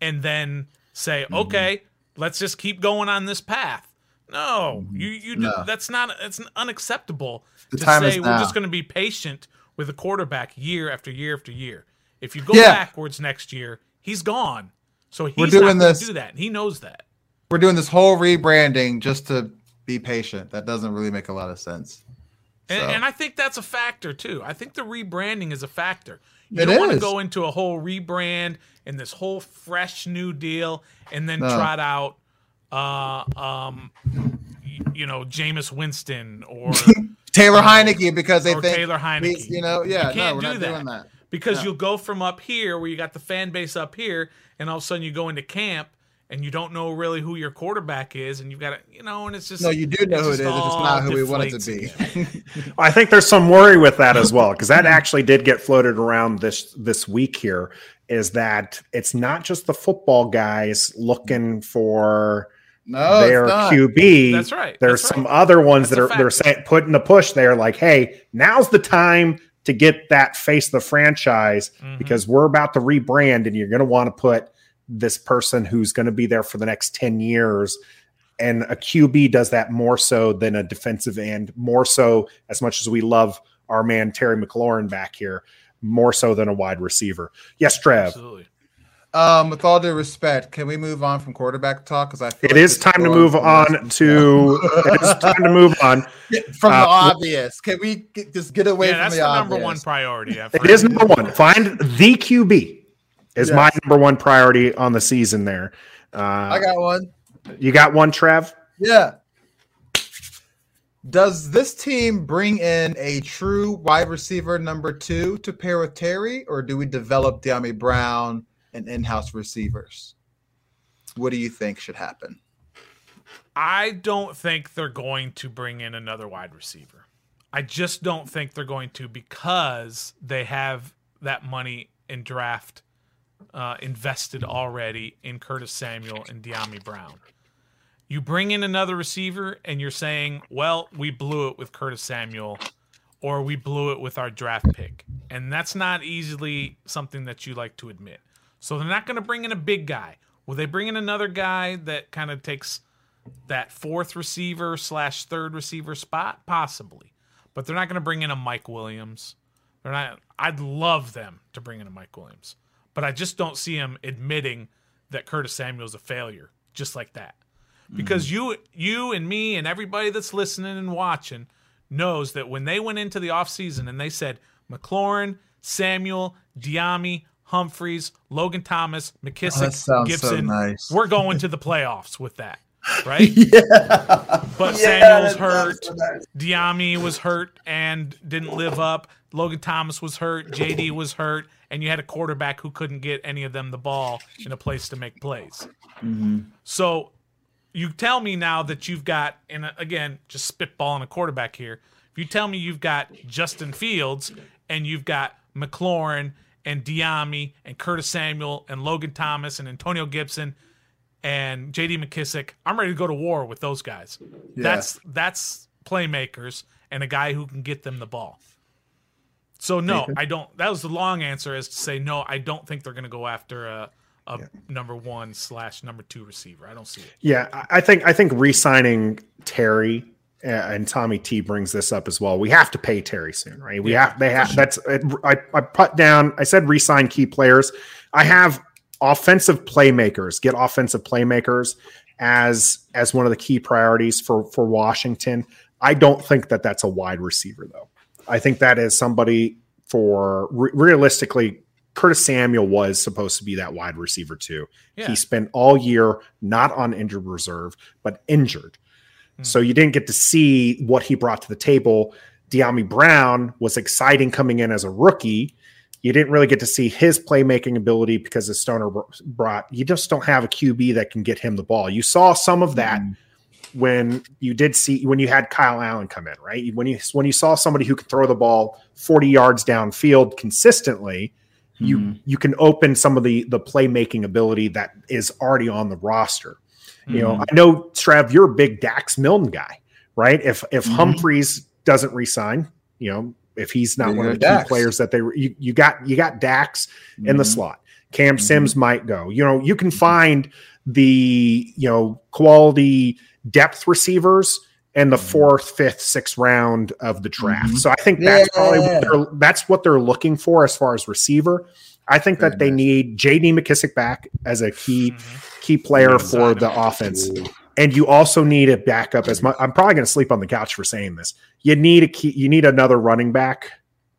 and then say, mm-hmm. "Okay, let's just keep going on this path." No, mm-hmm. you you no. that's not it's unacceptable the to say we're just going to be patient with a quarterback year after year after year. If you go yeah. backwards next year, he's gone. So he's we're doing not this. do that. He knows that. We're doing this whole rebranding just to be patient. That doesn't really make a lot of sense. And, so. and I think that's a factor too. I think the rebranding is a factor. You it don't want to go into a whole rebrand and this whole fresh new deal and then no. trot out uh um you know Jameis Winston or Taylor Heinicke because they think Taylor Heinicke. you know, yeah, you can't no, do that. that. Because no. you'll go from up here where you got the fan base up here and all of a sudden you go into camp and you don't know really who your quarterback is, and you've got to, you know, and it's just no, you do know who it is. It's just not who we want it to be. I think there's some worry with that as well because that actually did get floated around this this week. Here is that it's not just the football guys looking for no, their QB. That's right. There's That's some right. other ones That's that are they're saying putting the push there, like, hey, now's the time to get that face the franchise mm-hmm. because we're about to rebrand, and you're going to want to put this person who's going to be there for the next 10 years. And a QB does that more so than a defensive end, more so as much as we love our man Terry McLaurin back here, more so than a wide receiver. Yes, Trev. Absolutely. Um, with all due respect, can we move on from quarterback talk? Because I feel it like is time to move on to it is time to move on from uh, the obvious. Can we get, just get away yeah, from the, the obvious? number one priority. It is number one. Find the QB is yes. my number one priority on the season there. Uh, I got one. You got one, Trev? Yeah. Does this team bring in a true wide receiver number two to pair with Terry, or do we develop Dyami Brown and in-house receivers? What do you think should happen? I don't think they're going to bring in another wide receiver. I just don't think they're going to because they have that money in draft uh, invested already in Curtis Samuel and Dyami Brown. You bring in another receiver and you're saying, well, we blew it with Curtis Samuel or we blew it with our draft pick. And that's not easily something that you like to admit. So they're not going to bring in a big guy. Will they bring in another guy that kind of takes that fourth receiver slash third receiver spot? Possibly. But they're not going to bring in a Mike Williams. They're not. I'd love them to bring in a Mike Williams, but I just don't see him admitting that Curtis Samuel's a failure just like that. Because mm-hmm. you, you and me and everybody that's listening and watching knows that when they went into the offseason and they said McLaurin, Samuel, Dyami, Humphries, Logan Thomas, McKissic, oh, Gibson, so nice. we're going to the playoffs with that right? yeah. But yeah, Samuel's hurt. So nice. Dyami was hurt and didn't live up. Logan Thomas was hurt. JD was hurt. And you had a quarterback who couldn't get any of them the ball in a place to make plays. Mm-hmm. So you tell me now that you've got, and again, just spitballing a quarterback here. If you tell me you've got Justin Fields and you've got McLaurin and Dyami and Curtis Samuel and Logan Thomas and Antonio Gibson – and JD McKissic, I'm ready to go to war with those guys. Yeah. That's that's playmakers and a guy who can get them the ball. So no? I don't. That was the long answer, is to say no. I don't think they're going to go after a, a yeah. number one slash number two receiver. I don't see it. Yeah, I think I think re-signing Terry uh, and Tommy T brings this up as well. We have to pay Terry soon, right? We yeah, have. They have. That's. I I put down. I said re-sign key players. I have offensive playmakers, get offensive playmakers as as one of the key priorities for for Washington. I don't think that that's a wide receiver though. I think that is somebody for re- realistically Curtis Samuel was supposed to be that wide receiver too. Yeah. He spent all year not on injured reserve, but injured. Mm. So you didn't get to see what he brought to the table. Dyami Brown was exciting coming in as a rookie you didn't really get to see his playmaking ability because the Stoner brought. You just don't have a QB that can get him the ball. You saw some of that mm when you did see when you had Kyle Allen come in, right? When you when you saw somebody who could throw the ball 40 yards downfield consistently, mm you mm-hmm. you can open some of the the playmaking ability that is already on the roster. You know, mm-hmm. I know Trev, you're a big Dax Milne guy, right? If if mm Humphries doesn't resign, you know, if he's not one of the Dax. key players that they you, you got you got Dax mm-hmm. in the mm-hmm. slot. Cam mm-hmm. Sims might go. You know, you can find the you know quality depth receivers in the mm-hmm. fourth, fifth, sixth round of the draft. Mm-hmm. So I think that's yeah. probably what they're that's what they're looking for as far as receiver. I think Very that they need JD McKissic back as a key mm-hmm. key player for the offense. And you also need a backup as much. I'm probably going to sleep on the couch for saying this. You need a key, you need another running back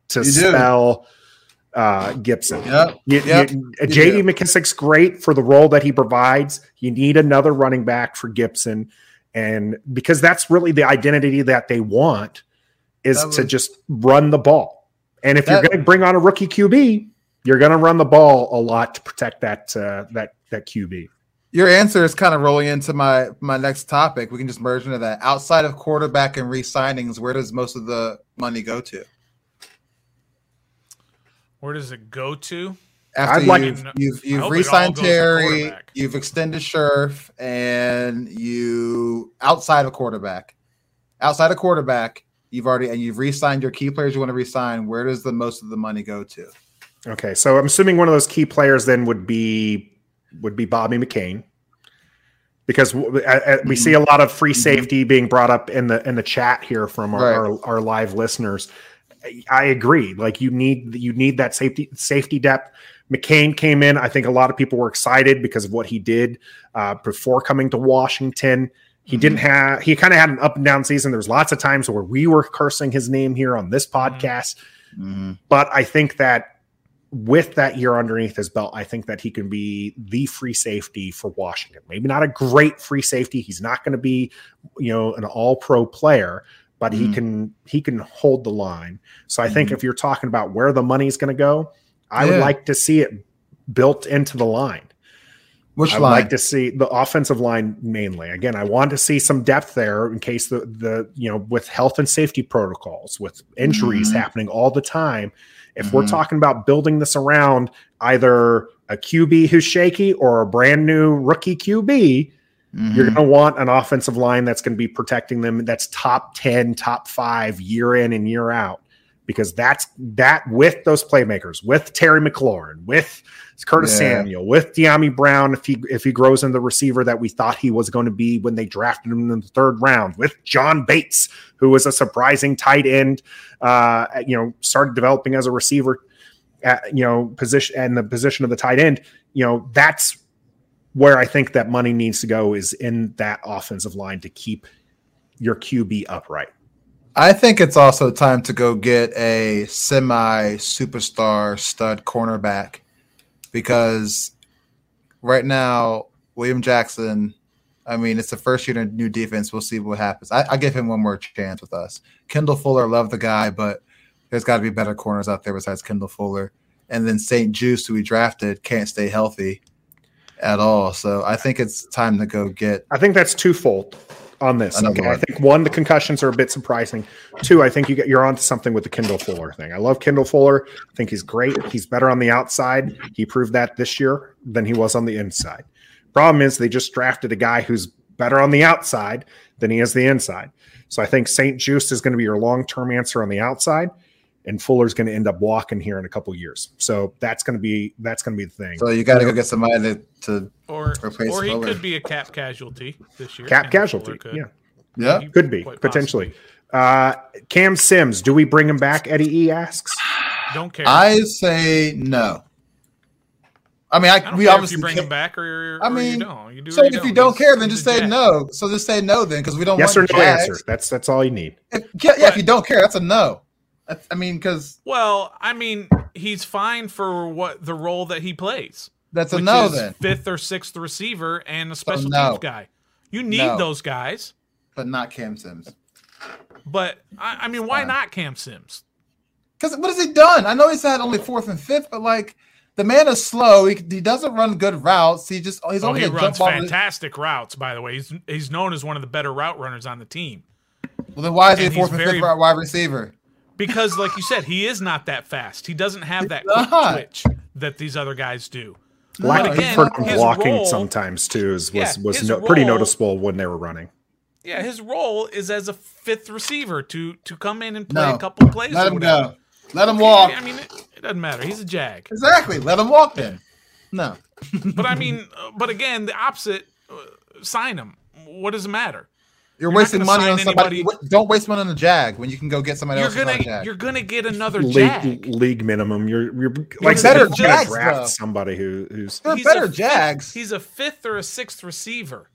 to you spell uh, Gibson. Yep. You, yep. You, JD McKissic's great for the role that he provides. You need another running back for Gibson. And because that's really the identity that they want is was, to just run the ball. And if that, you're going to bring on a rookie QB, you're going to run the ball a lot to protect that uh, that that QB. Your answer is kind of rolling into my my next topic. We can just merge into that. Outside of quarterback and re-signings, where does most of the money go to? Where does it go to? After like you've, you've, you've re-signed Terry, you've extended Scherff, and you outside of quarterback, outside of quarterback, you've already and you've re-signed your key players you want to re-sign. Where does the most of the money go to? Okay, so I'm assuming one of those key players then would be would be Bobby McCain because we mm-hmm. see a lot of free mm-hmm. safety being brought up in the in the chat here from our, right. our, our, live listeners. I agree. Like you need you need that safety safety depth. McCain came in. I think a lot of people were excited because of what he did uh, before coming to Washington. He mm-hmm. didn't have. He kind of had an up and down season. There's lots of times where we were cursing his name here on this podcast. Mm-hmm. But I think that with that year underneath his belt, I think that he can be the free safety for Washington. Maybe not a great free safety. He's not going to be, you know, an all pro player, but mm. he can he can hold the line. So I mm. think mm-hmm. if you're talking about where the money's going to go, I yeah. would like to see it built into the line. Which I'd line? like to see the offensive line mainly. Again, I want to see some depth there in case the the you know with health and safety protocols, with injuries mm. happening all the time if mm-hmm. we're talking about building this around either a QB who's shaky or a brand new rookie QB, mm-hmm. you're going to want an offensive line that's going to be protecting them that's top 10, top five year in and year out. because that's that with those playmakers, with Terry McLaurin, with Curtis yeah. Samuel, with Dyami Brown, if he if he grows into the receiver that we thought he was going to be when they drafted him in the third round, with John Bates, who was a surprising tight end, uh, you know, started developing as a receiver, at, you know, position and the position of the tight end, you know, that's where I think that money needs to go is in that offensive line to keep your QB upright. I think it's also time to go get a semi superstar stud cornerback because right now, William Jackson, I mean, it's the first year in a new defense. We'll see what happens. I, I give him one more chance with us. Kendall Fuller, love the guy, but there's got to be better corners out there besides Kendall Fuller. And then St-Juste, who we drafted, can't stay healthy at all. So I think it's time to go get. I think that's twofold on this. Okay, one. I think one, the concussions are a bit surprising. Two, I think you get you're onto something with the Kendall Fuller thing. I love Kendall Fuller. I think he's great. He's better on the outside. He proved that this year than he was on the inside. Problem is, they just drafted a guy who's better on the outside than he is the inside. So I think St-Juste is going to be your long term answer on the outside and Fuller's going to end up walking here in a couple years. So that's going to be that's going to be the thing. So you got to go get somebody to, to or replace or he Fuller. could be a cap casualty this year. Cap casualty, yeah, yeah, could be potentially. Uh, Cam Sims, do we bring him back? Eddie E asks. Don't care. I say no. I mean, I, I we obviously you bring him back, or, or I mean, you don't. You do so if you don't, don't care, then just say no. So just say no, then, because we don't. Yes or no Jags. answer. That's that's all you need. If, yeah, yeah if you don't care, that's a no. I mean, because well, I mean, he's fine for what the role that he plays. That's a no. Then fifth or sixth receiver and a special so no. teams guy. You need no. those guys, but not Cam Sims. But I, I mean, why not Cam Sims? Because what has he done? I know he's had only fourth and fifth, but like the man is slow. He, he doesn't run good routes. He just he's oh, only he runs fantastic routes. By the way, he's he's known as one of the better route runners on the team. Well, then why is and he a fourth and very, fifth wide receiver? Because like you said, he is not that fast. He doesn't have that quick twitch that these other guys do. Lack again, blocking role, sometimes too is, was yeah, was no, role, pretty noticeable when they were running. Yeah, his role is as a fifth receiver to to come in and play no, a couple plays. Let him go. Let him walk. I mean, it, it, doesn't matter. He's a jag. Exactly. Let him walk then. No. but I mean, uh, but again, the opposite. Uh, sign him. What does it matter? You're, you're wasting money on somebody. Anybody. Don't waste money on a jag when you can go get somebody you're else. Gonna, you're gonna get another league, jag. League minimum. You're you're like better jags. Draft though. somebody who who's they're better a, jags. He's a fifth or a sixth receiver.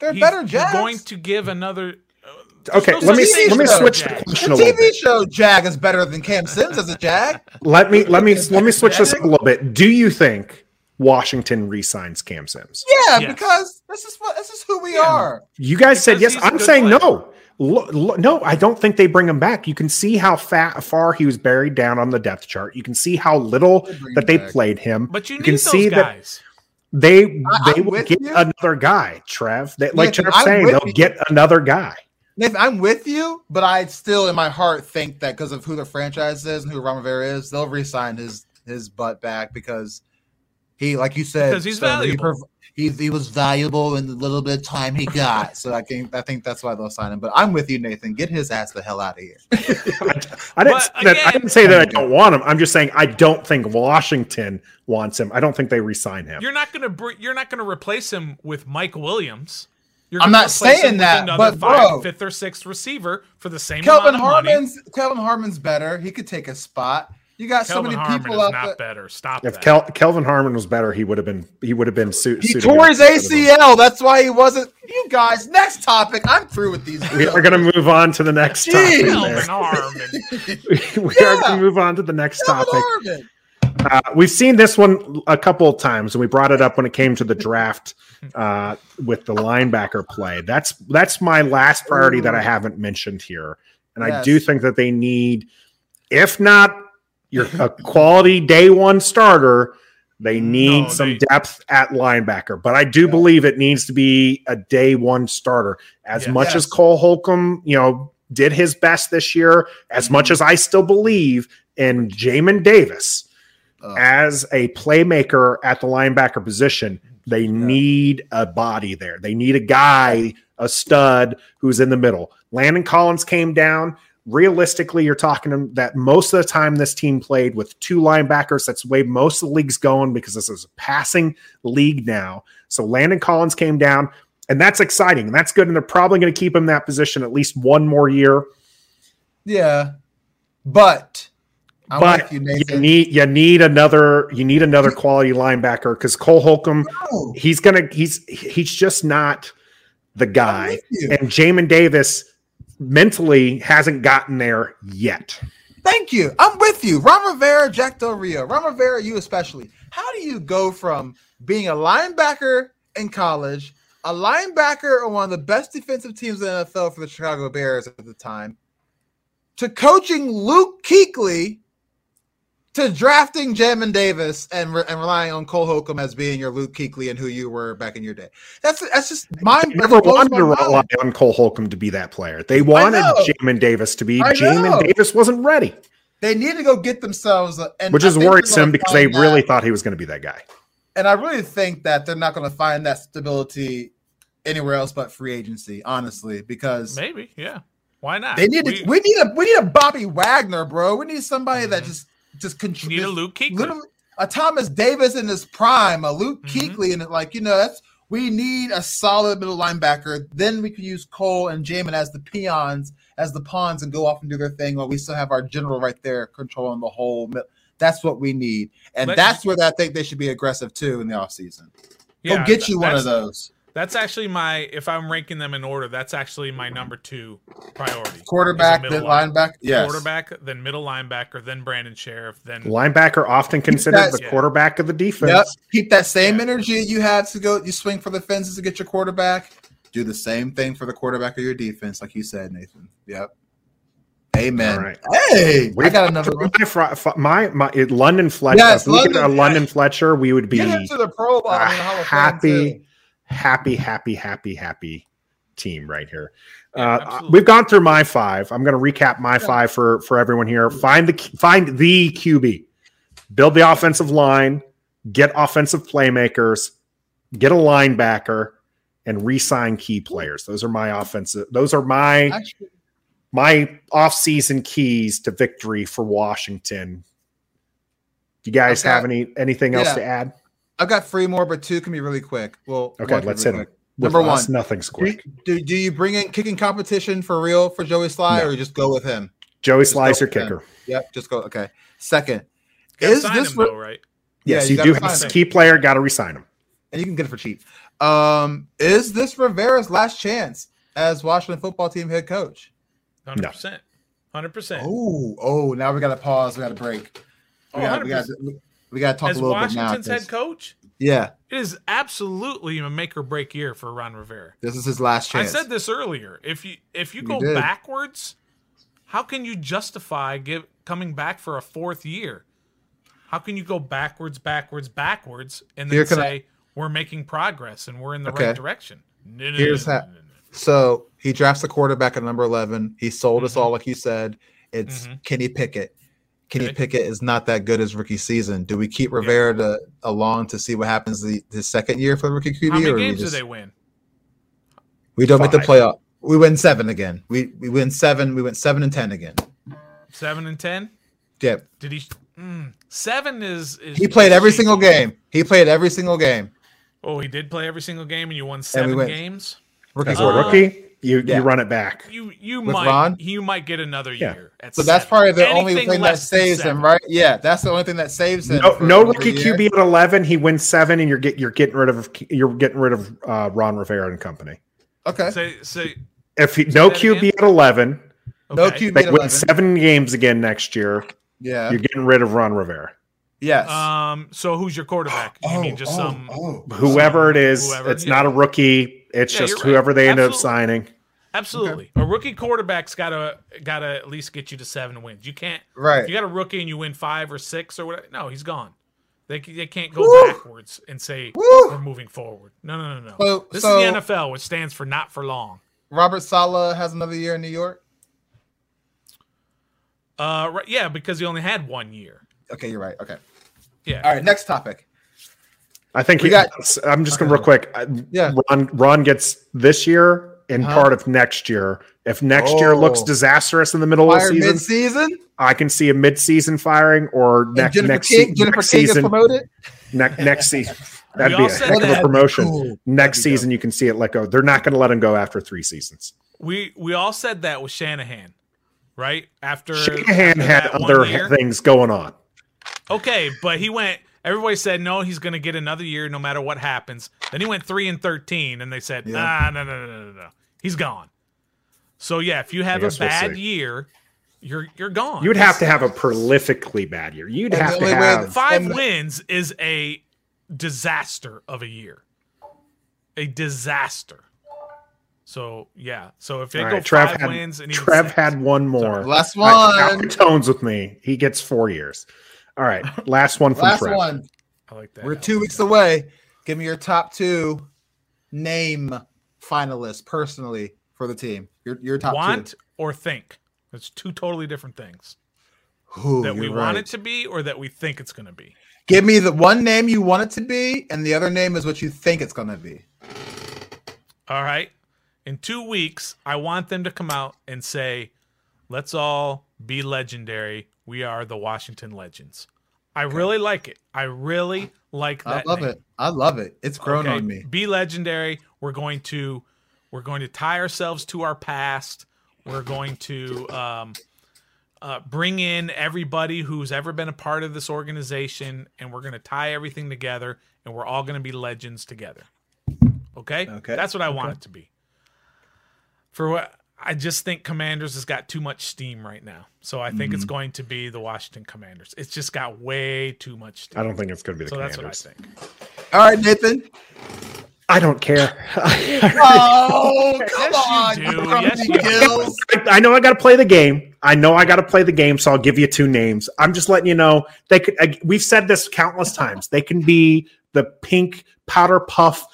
They're he's, better jags. going to give another. Uh, okay, no let me let me switch the question the TV show Jag is better than Cam Sims as a Jag. let me let me let me switch this a little bit. Do you think Washington resigns Cam Sims? Yeah, yes. because this is what this is who we yeah. are. You guys because said yes. I'm saying player. no no, I don't think they bring him back. You can see how fat, far he was buried down on the depth chart. You can see how little that they back. played him. But you, you can see guys. that they they I'm will get you. another guy, Trev. They, like Trev's saying, they'll you. get another guy. Nathan, I'm with you, but I still, in my heart, think that because of who the franchise is and who Ron Rivera is, they'll resign his his butt back because he, like you said, because he's so valuable. He, he, he was valuable in the little bit of time he got. so I think I think that's why they'll sign him. But I'm with you, Nathan. Get his ass the hell out of here. I, I, didn't again, that, I didn't say that I don't want him. I'm just saying I don't think Washington wants him. I don't think they resign him. You're not gonna br- you're not gonna replace him with Mike Williams. I'm not saying that, but five, bro, fifth or sixth receiver for the same. Kelvin Harmon's Kelvin Harmon's better. He could take a spot. You got Kelvin so many Harmon people out not there. better. Stop. If Kel- Kelvin Harmon was better, he would have been. He would have been. Su- he tore his ACL. That's why he wasn't. You guys, next topic. I'm through with these. We are going to move on to the next Jeez. topic. Kelvin Harmon. we yeah. are going to move on to the next Kelvin topic. Uh, we've seen this one a couple of times, and we brought it up when it came to the draft uh, with the linebacker play. That's that's my last priority Ooh. that I haven't mentioned here, and yes. I do think that they need, if not you're a quality day one starter. They need no, some they, depth at linebacker, but I do yeah. believe it needs to be a day one starter. As yeah, much yes. as Cole Holcomb, you know, did his best this year, as much as I still believe in Jamin Davis uh, as a playmaker at the linebacker position, they yeah. need a body there. They need a guy, a stud who's in the middle. Landon Collins came down realistically, you're talking that most of the time this team played with two linebackers. That's the way most of the league's going because this is a passing league now. So Landon Collins came down, and that's exciting. That's good, and they're probably going to keep him in that position at least one more year. Yeah, but I'm but you, you, need you need another you need another quality linebacker because Cole Holcomb no. he's gonna he's he's just not the guy and Jamin Davis mentally hasn't gotten there yet. Thank you. I'm with you. Ron Rivera, Jack Del Rio. Ron Rivera, you especially. How do you go from being a linebacker in college, a linebacker on one of the best defensive teams in the NFL for the Chicago Bears at the time, to coaching Luke Kuechly to drafting Jamin Davis and, re- and relying on Cole Holcomb as being your Luke Kuechly and who you were back in your day. That's that's just mind. They never wanted to rely on Cole Holcomb to be that player. They wanted Jamin Davis to be. Jamin Davis wasn't ready. They need to go get themselves, a, which is worrisome because they that. really thought he was going to be that guy. And I really think that they're not going to find that stability anywhere else but free agency. Honestly, because maybe, yeah. Why not? They need we, we need a we need a Bobby Wagner, bro. We need somebody mm-hmm. that just just control. Need a Luke Kuechly. A Thomas Davis in his prime, a Luke mm-hmm. Kuechly, and like you know, that's we need a solid middle linebacker. Then we can use Cole and Jamin as the peons, as the pawns, and go off and do their thing while we still have our general right there controlling the whole. That's what we need, and Let, that's where I think they should be aggressive too in the offseason. Yeah, Go get you one of those. That's actually my if I'm ranking them in order, that's actually my number two priority. Quarterback, then linebacker. Yes. Quarterback, then middle linebacker, then Brandon Scherff, then linebacker often considered that, the yeah. quarterback of the defense. Yep. Keep that same yeah. energy you had to go you swing for the fences to get your quarterback. Do the same thing for the quarterback of your defense, like you said, Nathan. Yep. Amen. Right. Hey, we got another one. My, my, my London Fletcher. Yes, London, a London Fletcher, we would be to the Pro Bowl happy happy, happy, happy, happy team right here. Uh, we've gone through my five. I'm going to recap my five for for everyone here. Find the find the QB, build the offensive line, get offensive playmakers, get a linebacker, and re-sign key players. Those are my offensive. Those are my my off-season keys to victory for Washington. Do you guys have any anything else yeah. to add? I've got three more, but two can be really quick. Well, okay, let's hit them. Number one, nothing's quick. Do, do, do you bring in kicking competition for real for Joey Slye, no. or you just go with him? Joey Slye's your kicker. Him. Yep, just go. Okay. Second, is this him, though, right? Yes, yeah, you, you do have a key player. Got to resign him, and you can get it for cheap. Um, is this Rivera's last chance as Washington football team head coach? Hundred percent. Hundred percent. Oh, oh! Now we got to pause. We got to break. We got. We got. We got to talk As a little Washington's bit now. head coach. Yeah, it is absolutely a make or break year for Ron Rivera. This is his last chance. I said this earlier. If you if you, you go did. backwards, how can you justify give coming back for a fourth year? How can you go backwards, backwards, backwards, and then say I... we're making progress and we're in the okay. right direction? No, no, Here's no, So he drafts the quarterback at number eleven. He sold mm-hmm. us all, like you said. It's mm-hmm. Kenny Pickett. Kenny okay. Pickett is not that good as rookie season. Do we keep Rivera yeah. to, along to see what happens the, the second year for the rookie QB? How many games just, do they win? We don't Five. make the playoff. We win seven again. We we win seven. We went seven and ten again. Seven and ten. Yep. Did he? Mm, seven is, is he played every single game. He played every single game. Oh, he did play every single game, and you won seven we games. Rookie, uh, rookie. You yeah. you run it back. You you With might Ron? you might get another yeah. year. so that's probably the only thing that saves him, right? Yeah, that's the only thing that saves him. No, no rookie QB at eleven. He wins seven, and you're get you're getting rid of you're getting rid of uh, Ron Rivera and company. Okay. So, so if he, no QB at eleven, okay. no QB, they win seven games again next year. Yeah, you're getting rid of Ron Rivera. Yes. Um. So who's your quarterback? You oh, mean just oh, some oh. whoever it is? Whoever, it's yeah. not a rookie. It's yeah, just whoever right. they Absolutely. end up signing. Absolutely. Okay. A rookie quarterback's got to got to at least get you to seven wins. You can't. Right. you got a rookie and you win five or six or whatever. No, he's gone. They, they can't go Woo! backwards and say Woo! we're moving forward. No, no, no, no. So, this so, is the NFL, which stands for not for long. Robert Saleh has another year in New York. Uh, right, yeah, because he only had one year. Okay, you're right. Okay. Yeah. All right. Next topic. I think we he, got. I'm just gonna real quick. Yeah. Ron Ron gets this year and huh? part of next year. If next oh. year looks oh. disastrous in the middle Fire of the season, mid-season, I can see a mid-season firing or next next, King, Jennifer next King season. Promoted? Ne- next season. That'd be a heck of a promotion. Cool. Next season, you can see it let go. They're not going to let him go after three seasons. We we all said that with Shanahan, right? After Shanahan after had other things going on. Okay, but he went. Everybody said no, he's going to get another year no matter what happens. Then he went three and thirteen, and they said, yeah. nah, no, no, no, no, no, he's gone. So yeah, if you have a bad we'll year, you're you're gone. You'd have to have a prolifically bad year. You'd have to have five wins is a disaster of a year. A disaster. So yeah. So if they All go right, Trev five had, wins and Trev had one more. last one. Right, tones with me. He gets four years. All right. Last one from last Trev. one. I like that. We're two weeks away. Give me your top two name finalists personally for the team. Your your top want two. or think. It's two totally different things. Ooh, that we right. want it to be or that we think it's going to be. Give me the one name you want it to be, and the other name is what you think it's going to be. All right. In two weeks, I want them to come out and say, let's all be legendary. We are the Washington Legends. I okay. really like it. I really like that. I love name. it. I love it. It's grown okay. on me. Be legendary. We're going to we're going to tie ourselves to our past. We're going to um, uh, bring in everybody who's ever been a part of this organization, and we're going to tie everything together, and we're all going to be legends together. Okay, okay, that's what I okay. want it to be. For what I just think Commanders has got too much steam right now, so I think mm-hmm. it's going to be the Washington Commanders. It's just got way too much. Steam. I don't think it's going to be the so Commanders. That's what I think. All right, Nathan. I don't care. oh, come yes, on. You do. Yes, you do. I know I got to play the game. I know I got to play the game, so I'll give you two names. I'm just letting you know they could. I, we've said this countless times. They can be the pink powder puff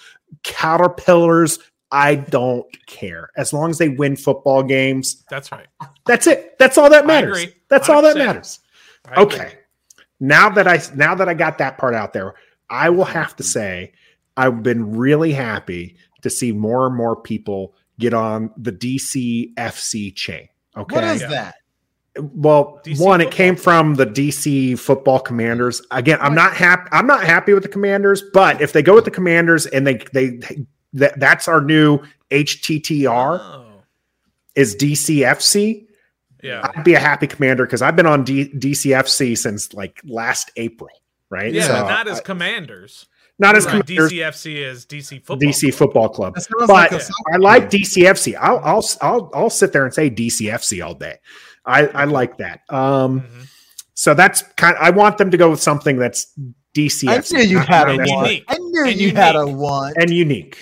caterpillars. I don't care as long as they win football games. That's right. That's it. That's all that matters. That's all that matters. Okay. Now that I now that I got that part out there, I will have to say I've been really happy to see more and more people get on the DCFC chain. Okay. What is that? Well, DC one, it came from the DC football commanders. Again, I'm not happy. I'm not happy with the commanders, but if they go with the commanders and they they that that's our new HTTR oh. is DCFC. Yeah, I'd be a happy commander because I've been on D- DCFC since like last April, right? Yeah, so, but not as I, commanders. Not as right. DCFC is DC football. DC Club. football club. But like I like DCFC. I'll, I'll I'll I'll sit there and say DCFC all day. I I like that. Um, mm-hmm. so that's kind. Of, I want them to go with something that's DCFC. I knew you had a one. I knew you had a one and unique.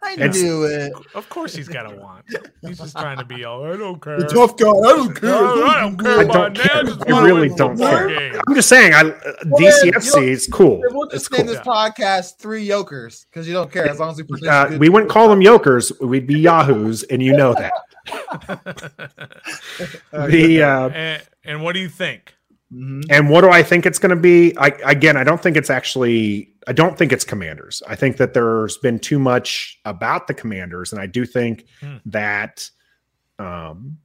I it's, knew it. Of course, he's got a want. He's just trying to be all. I don't care. The tough guy. I don't care. I don't care. I, don't care. I really don't care. Game. I'm just saying. I uh, DCFC is cool. We'll just name cool. this podcast Three Yokers because you don't care as long as we. Uh, we wouldn't call them Yokers. We'd be Yahoos, and you know that. the uh, and, and what do you think? Mm-hmm. And what do I think it's going to be? I, again, I don't think it's actually. I don't think it's Commanders. I think that there's been too much about the Commanders, and I do think hmm. that. Um,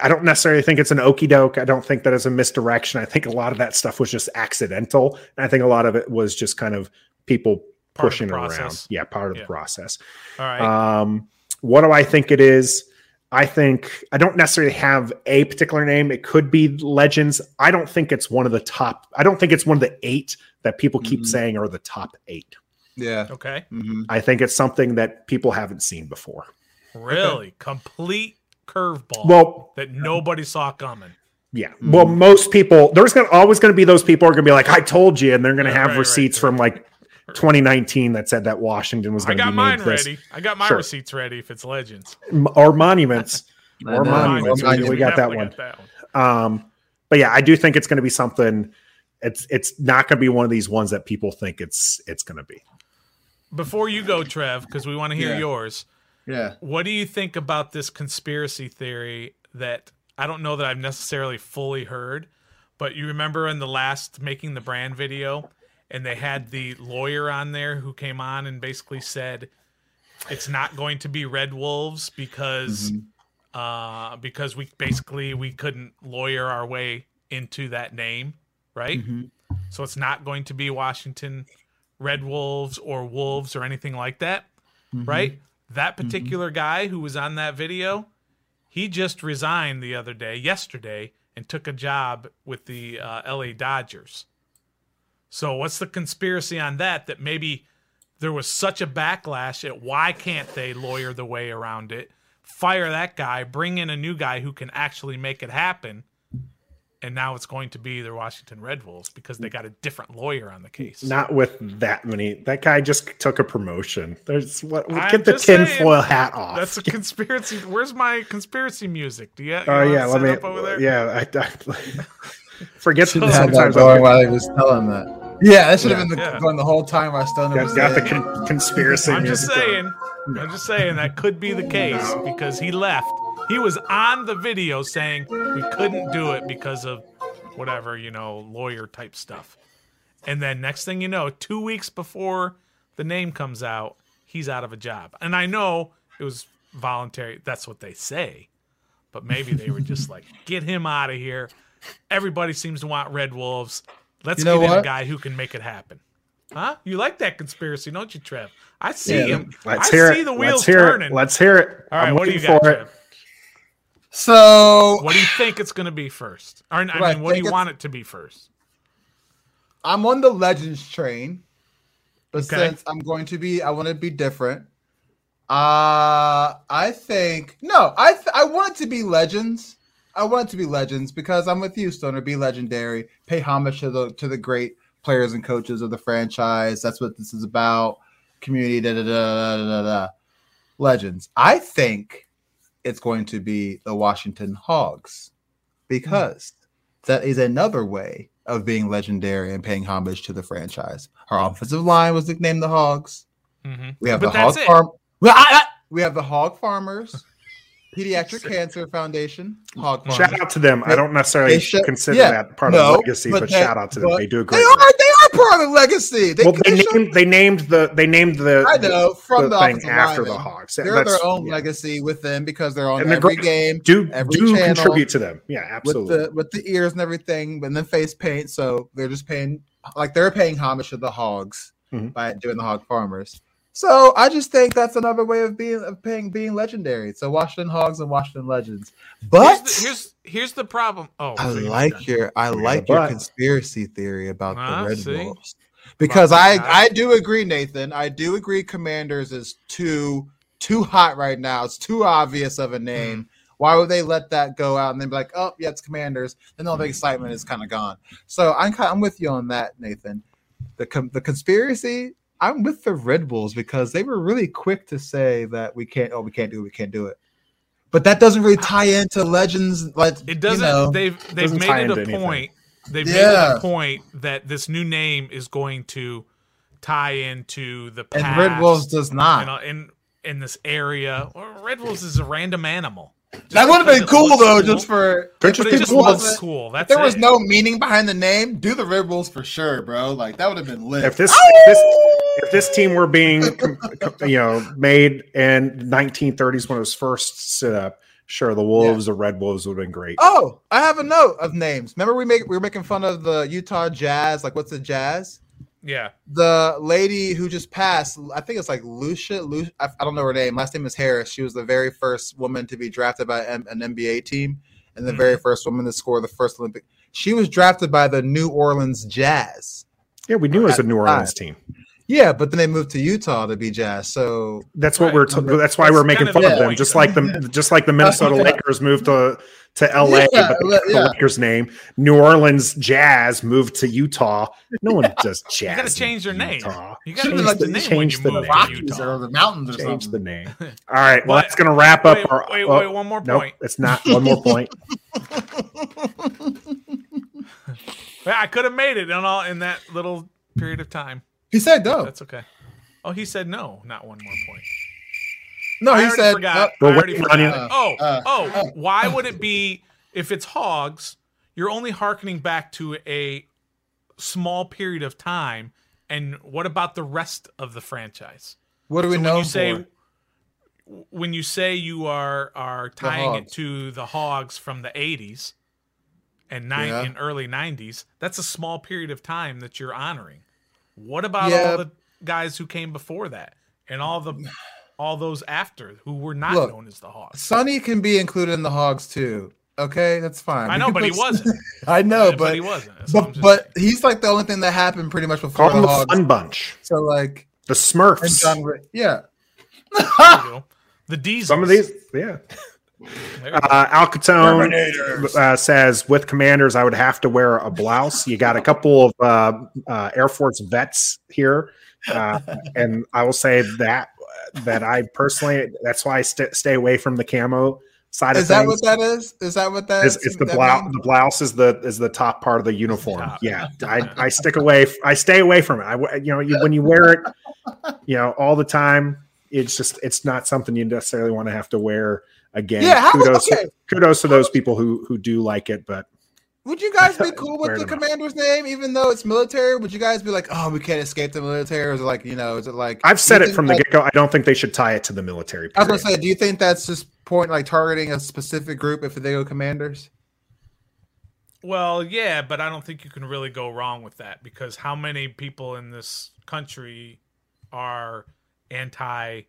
I don't necessarily think it's an okey doke. I don't think that is a misdirection. I think a lot of that stuff was just accidental. And I think a lot of it was just kind of people part pushing around. Yeah, part of yeah. the process. All right. Um, what do I think it is? I think I don't necessarily have a particular name. It could be Legends. I don't think it's one of the top. I don't think it's one of the eight that people keep mm-hmm. saying are the top eight. Yeah. Okay. Mm-hmm. I think it's something that people haven't seen before. Really? Okay. Complete curveball. Well, that nobody saw coming. Yeah. Mm-hmm. Well, most people there's gonna always gonna be those people are gonna be like, I told you, and they're gonna have right, receipts right, right. from like 2019 that said that Washington was going to be mine ready. I got my sure. receipts ready if it's legends or monuments or monuments. We, we got that one. Got that one. Um, but yeah, I do think it's going to be something. It's it's not going to be one of these ones that people think it's it's going to be. Before you go, Trev, because we want to hear yeah. yours. Yeah. What do you think about this conspiracy theory that I don't know that I've necessarily fully heard, but you remember in the last making the brand video and they had the lawyer on there who came on and basically said It's not going to be Red Wolves because mm-hmm. uh, because we basically we couldn't lawyer our way into that name, right? Mm-hmm. So it's not going to be Washington Red Wolves or Wolves or anything like that, mm-hmm. right? That mm-hmm. particular guy who was on that video, he just resigned the other day, yesterday, and took a job with the uh, LA Dodgers. So what's the conspiracy on that? That maybe there was such a backlash at why can't they lawyer the way around it, fire that guy, bring in a new guy who can actually make it happen, and now it's going to be the Washington Red Wolves because they got a different lawyer on the case. Not with that many. That guy just took a promotion. There's what get the tinfoil hat off. That's a conspiracy. Where's my conspiracy music? Do you? you oh yeah, let me. Over there? Yeah, I, I forget so, sometimes going while he was telling that. Yeah, that should have been the, yeah. going the whole time I still got, got the con- conspiracy. I'm just saying. I'm just saying that could be the case because he left. He was on the video saying we couldn't do it because of whatever, you know, lawyer type stuff. And then next thing you know, two weeks before the name comes out, he's out of a job. And I know it was voluntary. That's what they say. But maybe they were just like, get him out of here. Everybody seems to want Red Wolves. Let's you know get in a guy who can make it happen. Huh? You like that conspiracy, don't you, Trev? I see yeah, him. Let's I hear see it. the wheels let's hear turning. It. Let's hear it. All right, I'm what do you got, Trev? So, what do you think it's going to be first? Or, I right, mean, what do you want it to be first? I'm on the Legends train, but okay. since I'm going to be, I want to be different. Uh, I think no, I th- I want it to be Legends. I want it to be Legends because I'm with you, Stoner. Be legendary. Pay homage to the to the great players and coaches of the franchise. That's what this is about. Community. Da da da da da. da. Legends. I think it's going to be the Washington Hogs because that is another way of being legendary and paying homage to the franchise. Our offensive line was nicknamed the Hogs. Mm-hmm. We have but the Hog Farm. We have the Hog Farmers. Pediatric Cancer Foundation. Hog shout out to them. I don't necessarily should, consider yeah, that part no, of the legacy, but, but shout out to them. They do a great. They are. They are part of the legacy. They, well, they, they named. They named the. They named the. I know from the, the thing after the Hogs. They're That's, their own yeah. legacy with them because they're on and every great. game. Do every do channel, contribute to them. Yeah, absolutely. With the with the ears and everything, and then face paint. So they're just paying like they're paying homage to the Hogs mm-hmm. by doing the Hog Farmers. So I just think that's another way of being of paying being legendary. So Washington Hogs and Washington Legends. But here's the, here's, here's the problem. Oh, I like your I like your conspiracy theory about uh, the Red see? Wolves. Because I I do agree, Nathan. I do agree Commanders is too too hot right now. It's too obvious of a name. Mm. Why would they let that go out and then be like, oh, yeah, it's Commanders? Then all the excitement is kind of gone. So I'm I'm with you on that, Nathan. The the conspiracy I'm with the Red Wolves because they were really quick to say that we can't. Oh, we can't do it. We can't do it. But that doesn't really tie into Legends. Like it doesn't. You know, they've they've made it a anything. point. They've yeah. made it a point that this new name is going to tie into the past. And Red Wolves does not. in in this area. Red Wolves is a random animal. Just that would have been cool though, cool. just for. Yeah, but it just was cool. That's there it. was no meaning behind the name. Do the Red Wolves for sure, bro. Like that would have been lit. If this, oh! if this, if this team were being, you know, made in 1930s when it was first set up, sure, the Wolves yeah. or Red Wolves would have been great. Oh, I have a note of names. Remember we make we were making fun of the Utah Jazz. Like, what's the Jazz? Yeah. The lady who just passed, I think it's like Lucia. Lu- I, I, don't know her name. Last name is Harris. She was the very first woman to be drafted by an, an NBA team, and the mm-hmm. very first woman to score the first Olympic. She was drafted by the New Orleans Jazz. Yeah, we knew it was a New Orleans time. team. Yeah, but then they moved to Utah to be Jazz. So that's what right. we're. T- that's why that's we're making fun of them. Just like the just like the Minnesota Lakers moved to to LA, yeah, but the. Lakers name. New Orleans Jazz moved to Utah. No one does jazz. you got to change your name. You got to change the, name change the name. Rockies or the mountains or change something. the name. All right, well, that's going to wrap up wait, our. Wait, oh, wait, one more nope, point. It's not one more point. I could have made it in all in that little period of time. He said no. That's okay. Oh, he said no. Not one more point. No, I he said. Forgot. Uh, I already forgot. Uh, oh, uh, oh. Uh, why would it be if it's hogs? You're only harkening back to a small period of time. And what about the rest of the franchise? What do we so know? You say, when you say you are are tying it to the Hogs from the '80s and nine yeah. in early '90s, that's a small period of time that you're honoring. What about yeah. all the guys who came before that and all the all those after who were not Look, known as the Hogs? Sonny can be included in the Hogs too. Okay, that's fine. I know, but he wasn't. I know, but, but, he wasn't. but, but he's like the only thing that happened pretty much before Call the, the Fun Bunch. So like the Smurfs. John, yeah. the Diesels. Some of these, yeah. Uh, Alcatone uh, says, with commanders, I would have to wear a blouse. You got a couple of uh, uh Air Force vets here. Uh, and I will say that that I personally, that's why I st- stay away from the camo side is of that what that is? Is that what that is? It's the blouse. The blouse is the is the top part of the uniform. Yeah, I, I stick away. I stay away from it. I you know you, when you wear it, you know all the time. It's just it's not something you necessarily want to have to wear again. Yeah, how, kudos okay. kudos to those people who who do like it, but. Would you guys be cool with the commander's name, even though it's military? Would you guys be like, "Oh, we can't escape the military"? Or is it like, you know, is it like? I've said it from the get go. I don't think they should tie it to the military. Period. I was gonna say, do you think that's just point like targeting a specific group if they go commanders? Well, yeah, but I don't think you can really go wrong with that because how many people in this country are anti-military?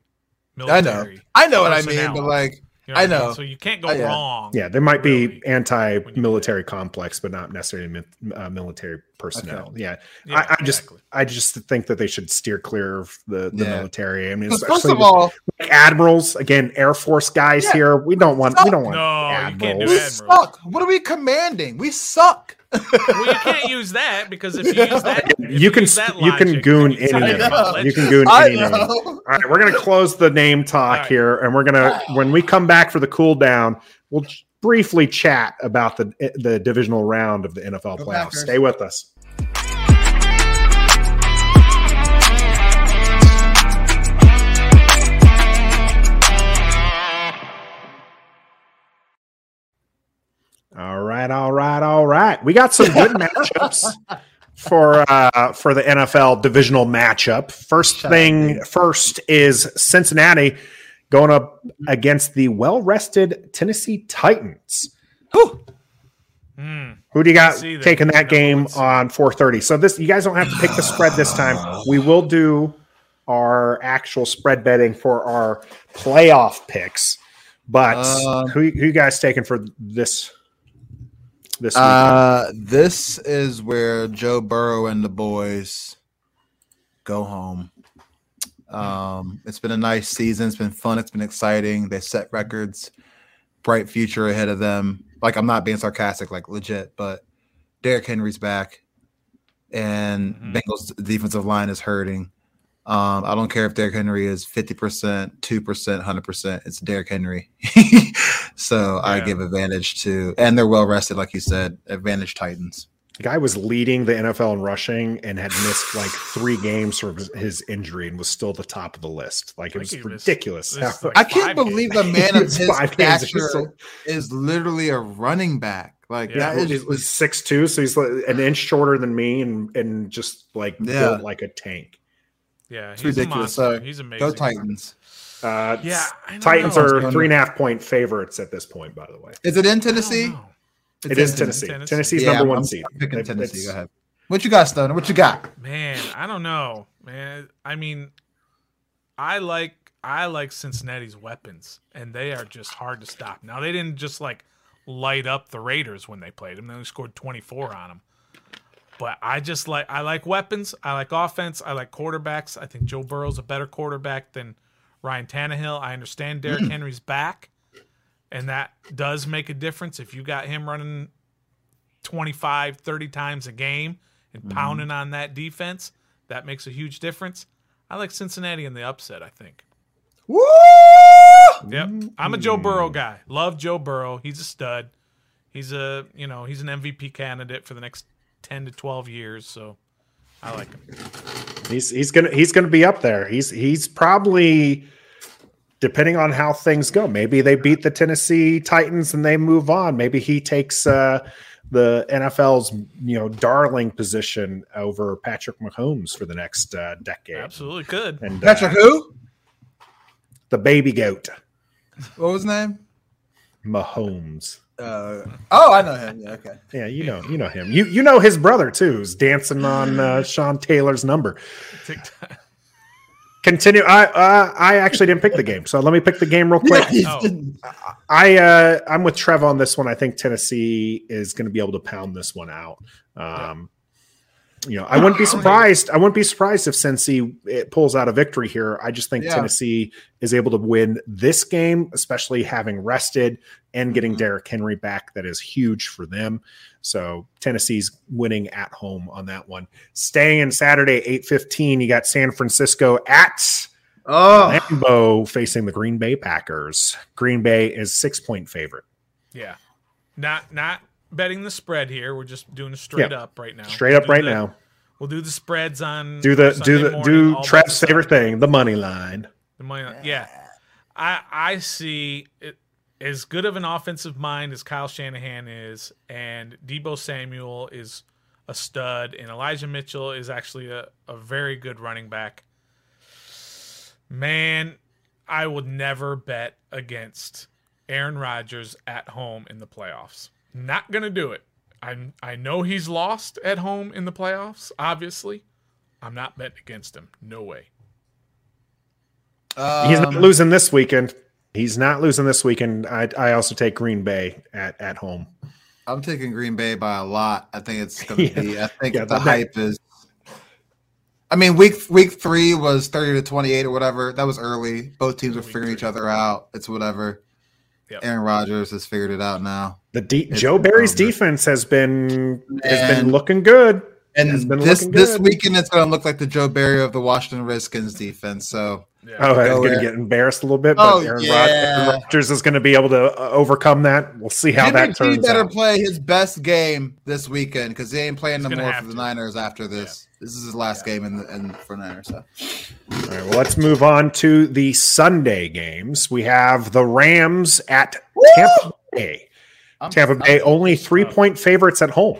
I know, I know what I mean, but like you know I know. So you can't go uh, yeah. wrong. Yeah, there might really, be anti-military complex, but not necessarily uh, military personnel. Okay. Yeah, yeah I, I, just I just think that they should steer clear of the, the yeah. military. I mean, first of all, like admirals again, Air Force guys here. We don't want we don't want no, admirals. We suck. What are we commanding? We suck well, you can't use that because if you use that, you, you can logic, you can goon any name. You can goon any name. All right, we're gonna close the name talk right. here, and we're gonna when we come back for the cool down, we'll briefly chat about the eh, the divisional round of the NFL playoffs. Stay with us. All right, all right, all right. We got some good matchups for uh for the NFL divisional matchup. First Shut thing up, first is Cincinnati going up against the well-rested Tennessee Titans. Who? Mm. Who do you got taking that game on 4:30? So this you guys don't have to pick the spread this time. We will do our actual spread betting for our playoff picks. But uh, who, who you guys taking for this this uh, this is where Joe Burrow and the boys go home. Um, it's been a nice season. It's been fun. It's been exciting. They set records, bright future ahead of them. Like I'm not being sarcastic, like legit, but Derrick Henry's back, and mm-hmm. Bengals defensive line is hurting. Um, I don't care if Derrick Henry is 50%, 2%, 100%. It's Derrick Henry. so yeah. I give advantage to, and they're well rested, like you said, advantage Titans. The guy was leading the NFL in rushing and had missed like three games from his injury and was still the top of the list. Like it was ridiculous. Missed, like I can't believe games. the man of his stature is literally a running back. Like yeah. that is was six two, so he's like an inch shorter than me and and just like yeah. built like a tank. Yeah, it's ridiculous. So he's amazing. Go Titans. Uh, yeah, Titans know. are three and a half point favorites at this point. By the way, is it in Tennessee? It's it is Tennessee. Tennessee. Tennessee's yeah, number one I'm, seed. I'm picking Tennessee. Go ahead. What you got, Stoner? What you got? Man, I don't know, man. I mean, I like I like Cincinnati's weapons, and they are just hard to stop. Now they didn't just like light up the Raiders when they played them; they only scored twenty four on them. But I just like I like weapons. I like offense. I like quarterbacks. I think Joe Burrow's a better quarterback than Ryan Tannehill. I understand Derrick mm. Henry's back, and that does make a difference if you got him running 25, 30 times a game and mm. pounding on that defense. That makes a huge difference. I like Cincinnati in the upset, I think. Woo! Yep. I'm a Joe Burrow guy. Love Joe Burrow. He's a stud. He's a, you know, he's an MVP candidate for the next 10 to 12 years. So I like him. He's he's gonna he's gonna be up there. He's he's probably depending on how things go. Maybe they beat the Tennessee Titans and they move on. Maybe he takes uh, the NFL's you know darling position over Patrick Mahomes for the next uh, decade. Absolutely could. And Patrick uh, who? the baby goat. What was his name? Mahomes. Uh, oh, I know him. Yeah, okay. Yeah, you know, you know him. You you know his brother too, who's dancing on uh, Sean Taylor's number. Continue. I uh, I actually didn't pick the game, so let me pick the game real quick. Yeah, Oh. I uh, I'm with Trev on this one. I think Tennessee is going to be able to pound this one out. Um, you know, I wouldn't be surprised. I wouldn't be surprised if Cincy it pulls out a victory here. I just think Yeah. Tennessee is able to win this game, especially having rested and getting Mhm. Derrick Henry back. That is huge for them. So Tennessee's winning at home on that one. Staying in Saturday, eight fifteen. You got San Francisco at Oh, Lambeau facing the Green Bay Packers. Green Bay is six point favorite. Yeah. Not not betting the spread here. We're just doing straight Yeah. up right now. Straight up We'll right the- now. We'll do the spreads on Do the Sunday do the morning, do Trev's favorite thing, the money line. The money line. Yeah. I I see it as good of an offensive mind as Kyle Shanahan is, and Deebo Samuel is a stud, and Elijah Mitchell is actually a, a very good running back. Man, I would never bet against Aaron Rodgers at home in the playoffs. Not gonna do it. I I know he's lost at home in the playoffs, obviously. I'm not betting against him. No way. He's not um, losing this weekend. He's not losing this weekend. I, I also take Green Bay at, at home. I'm taking Green Bay by a lot. I think it's going to Yeah. be. I think Yeah, the that- hype is. I mean, week week three was 30 to 28 or whatever. That was early. Both teams were figuring each other out. It's whatever. Yep. Aaron Rodgers has figured it out now. The de- Joe Barry's over. defense has been has been looking good. And been this looking this weekend, it's going to look like the Joe Barry of the Washington Redskins defense. So Yeah. Oh, I'm going to get embarrassed a little bit, but Oh, Aaron, Rod- Aaron Rodgers is going to be able to uh, overcome that. We'll see how Jimmy that G turns better out. play his best game this weekend because he ain't playing He's no more have for the to. Niners after this. This is his last game in the in for Niners. So. All right, well, let's move on to the Sunday games. We have the Rams at Tampa Bay. I'm- Tampa Bay I'm- only three point favorites at home.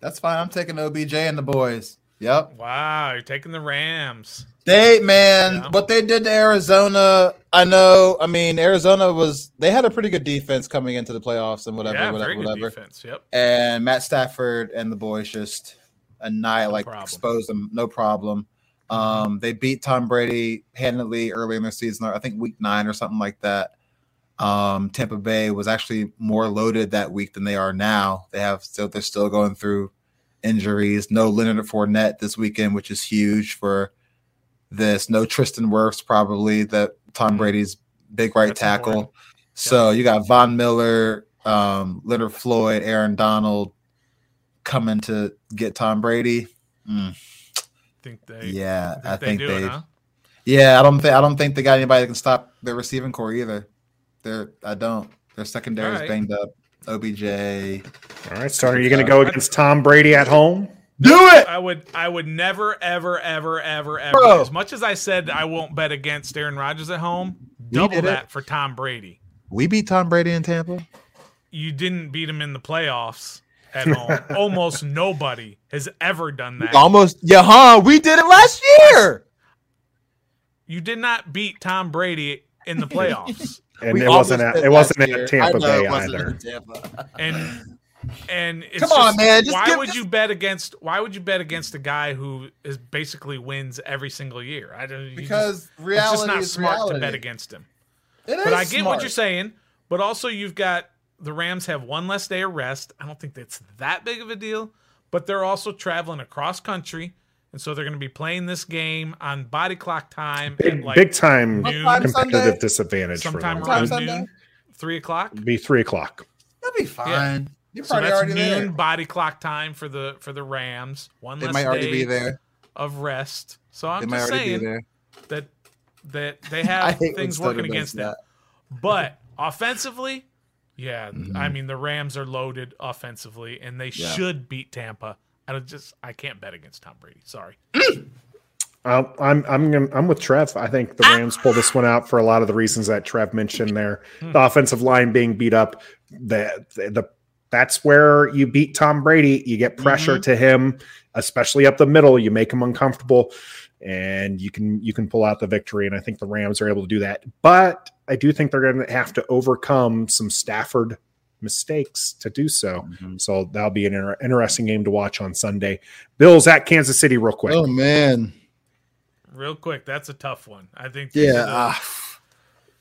That's fine. I'm taking OBJ and the boys. Yep. Wow, you're taking the Rams. They man, Yeah. what they did to Arizona, I know. I mean, Arizona was they had a pretty good defense coming into the playoffs and whatever, yeah, whatever, very good whatever. defense. Yep. And Matt Stafford and the boys just annihilate, like problem. expose them, no problem. Um, they beat Tom Brady handily early in their season. I think week nine or something like that. Um, Tampa Bay was actually more loaded that week than they are now. They have still they're still going through injuries. No Leonard Fournette this weekend, which is huge for this. No Tristan Wirfs probably that Tom Mhm. Brady's big right That's tackle. So you got Von Miller, um, Leonard Floyd, Aaron Donald coming to get Tom Brady. Mm, Think they? yeah, think I think they. huh? Yeah, I don't think I don't think they got anybody that can stop their receiving corps either. They're I don't. Their secondary is Alright. banged up. OBJ. All right, so are you going to go against Tom Brady at home? Do it. I would I would never ever ever ever ever Bro. as much as I said I won't bet against Aaron Rodgers at home, double did it. that for Tom Brady. We beat Tom Brady in Tampa. You didn't beat him in the playoffs at home. Almost nobody has ever done that. Almost. Yeah, huh? We did it last year. You did not beat Tom Brady in the playoffs. And We it wasn't at it wasn't last at. Tampa Bay it wasn't either. Tampa. and and it's Come on, just- man, just why give- would just- you bet against? Why would you bet against a guy who is basically wins every single year? I don't Because just, it's just not is smart reality. to bet against him. It But I get smart. what you're saying. But also, you've got the Rams have one less day of rest. I don't think that's that big of a deal. But they're also traveling across country, and so they're going to be playing this game on body clock time. Big, at like big time noon, What time competitive Sunday? disadvantage for sometime them. around Sunday? noon, three o'clock. It'd be three o'clock. That'd be fine. You're So probably that's already noon there. body clock time for the for the Rams. One They less might already day be there. of rest. So I'm They might just already be saying there. that that they have things working against them. that. But offensively, yeah, Mhm. I mean the Rams are loaded offensively, and they Yeah. should beat Tampa. I just I can't bet against Tom Brady. Sorry. I'm I'm gonna- I'm with Trev. I think the Rams pull this one out for a lot of the reasons that Trev mentioned there. Hmm. The offensive line being beat up, the the that's where you beat Tom Brady. You get pressure mm-hmm. to him, especially up the middle. You make him uncomfortable, and you can you can pull out the victory. And I think the Rams are able to do that. But I do think they're going to have to overcome some Stafford mistakes to do so. Mm-hmm. So that'll be an inter- interesting game to watch on Sunday. Bills at Kansas City, real quick. Oh man, real quick, that's a tough one. I think. Yeah.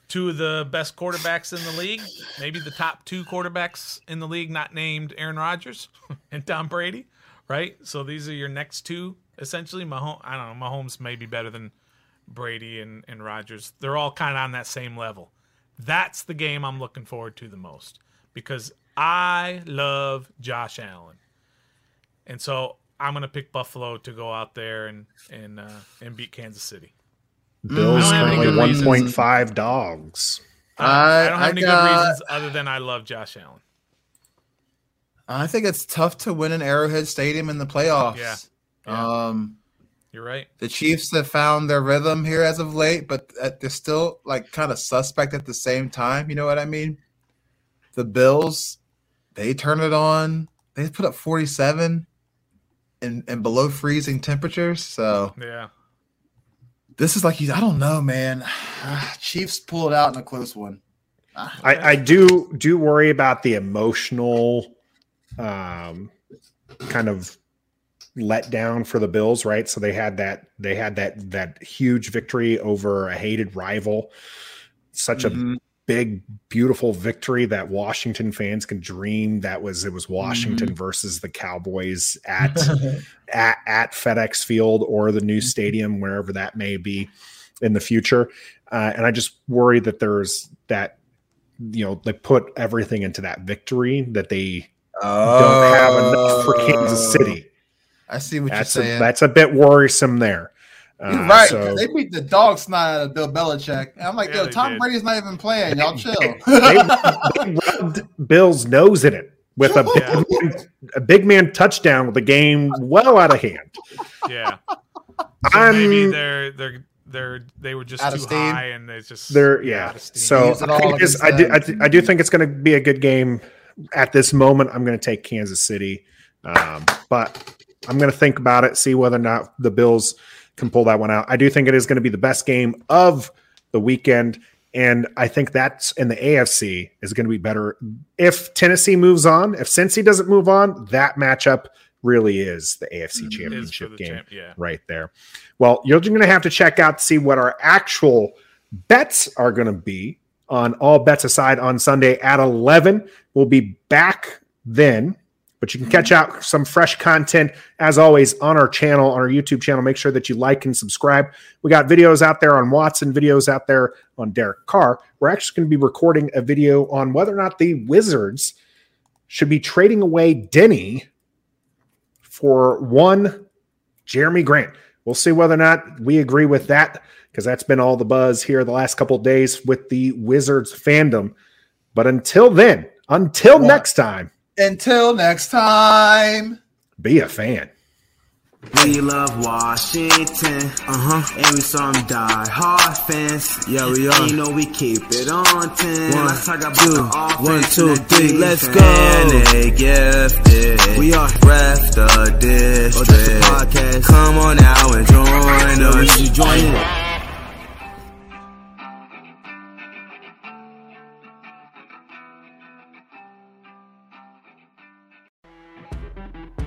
two of the best quarterbacks in the league, maybe the top two quarterbacks in the league, not named Aaron Rodgers and Tom Brady, right? So these are your next two essentially. Mahomes, I don't know, Mahomes may be better than Brady and, and Rodgers. They're all kind of on that same level. That's the game I'm looking forward to the most because I love Josh Allen. And so I'm going to pick Buffalo to go out there and and uh, and beat Kansas City. Bills currently 1.5 dogs. I, I, don't have I any got, good reasons other than I love Josh Allen. I think it's tough to win an Arrowhead Stadium in the playoffs. Yeah. yeah. Um, you're right. The Chiefs have found their rhythm here as of late, but uh, they're still like kind of suspect at the same time. You know what I mean? The Bills, they turn it on. They put up 47 in, in below freezing temperatures. So yeah, this is like I don't know, man. Chiefs pull it out in a close one. I, I do do worry about the emotional um, kind of let down for the Bills, right? So they had that they had that that huge victory over a hated rival. Such mm-hmm. a big beautiful victory that Washington fans can dream that was it was Washington mm-hmm. versus the Cowboys at, at at FedEx Field or the new stadium wherever that may be in the future. Uh, and I just worry that there's that you know they put everything into that victory that they oh. don't have enough for Kansas City. I see what that's you're saying. A, that's a bit worrisome there. You're uh, right. So, they beat the dog snot out of Bill Belichick. And I'm like, yeah, yo, Tom did. Brady's not even playing. Y'all chill. They, they, they rubbed Bill's nose in it with a big, man, a big man touchdown with the game well out of hand. Yeah. So maybe they're they're they're they were just too high and they just they're yeah. So I, I, do, I, do, I do think it's going to be a good game. At this moment, I'm going to take Kansas City, um, but I'm going to think about it, see whether or not the Bills can pull that one out. I do think it is going to be the best game of the weekend. And I think that's in the AFC is going to be better. If Tennessee moves on, if Cincy doesn't move on, that matchup really is the AFC championship the game champ, yeah. right there. Well, you're going to have to check out to see what our actual bets are going to be on all bets aside on Sunday at 11. We'll be back then but you can catch out some fresh content as always on our channel, on our YouTube channel. Make sure that you like and subscribe. We got videos out there on Watson, videos out there on Derek Carr. We're actually going to be recording a video on whether or not the Wizards should be trading away Deni for one Jerami Grant. We'll see whether or not we agree with that because that's been all the buzz here the last couple days with the Wizards fandom. But until then, until next time. Until next time, be a fan. We love Washington, uh huh, and we saw some die hard fans. Yeah, we are. You know we keep it on ten. One, let's talk about two, the one, two, three, let's go. And they gifted. We are ref the district. Oh, the podcast. Come on now and join us. You join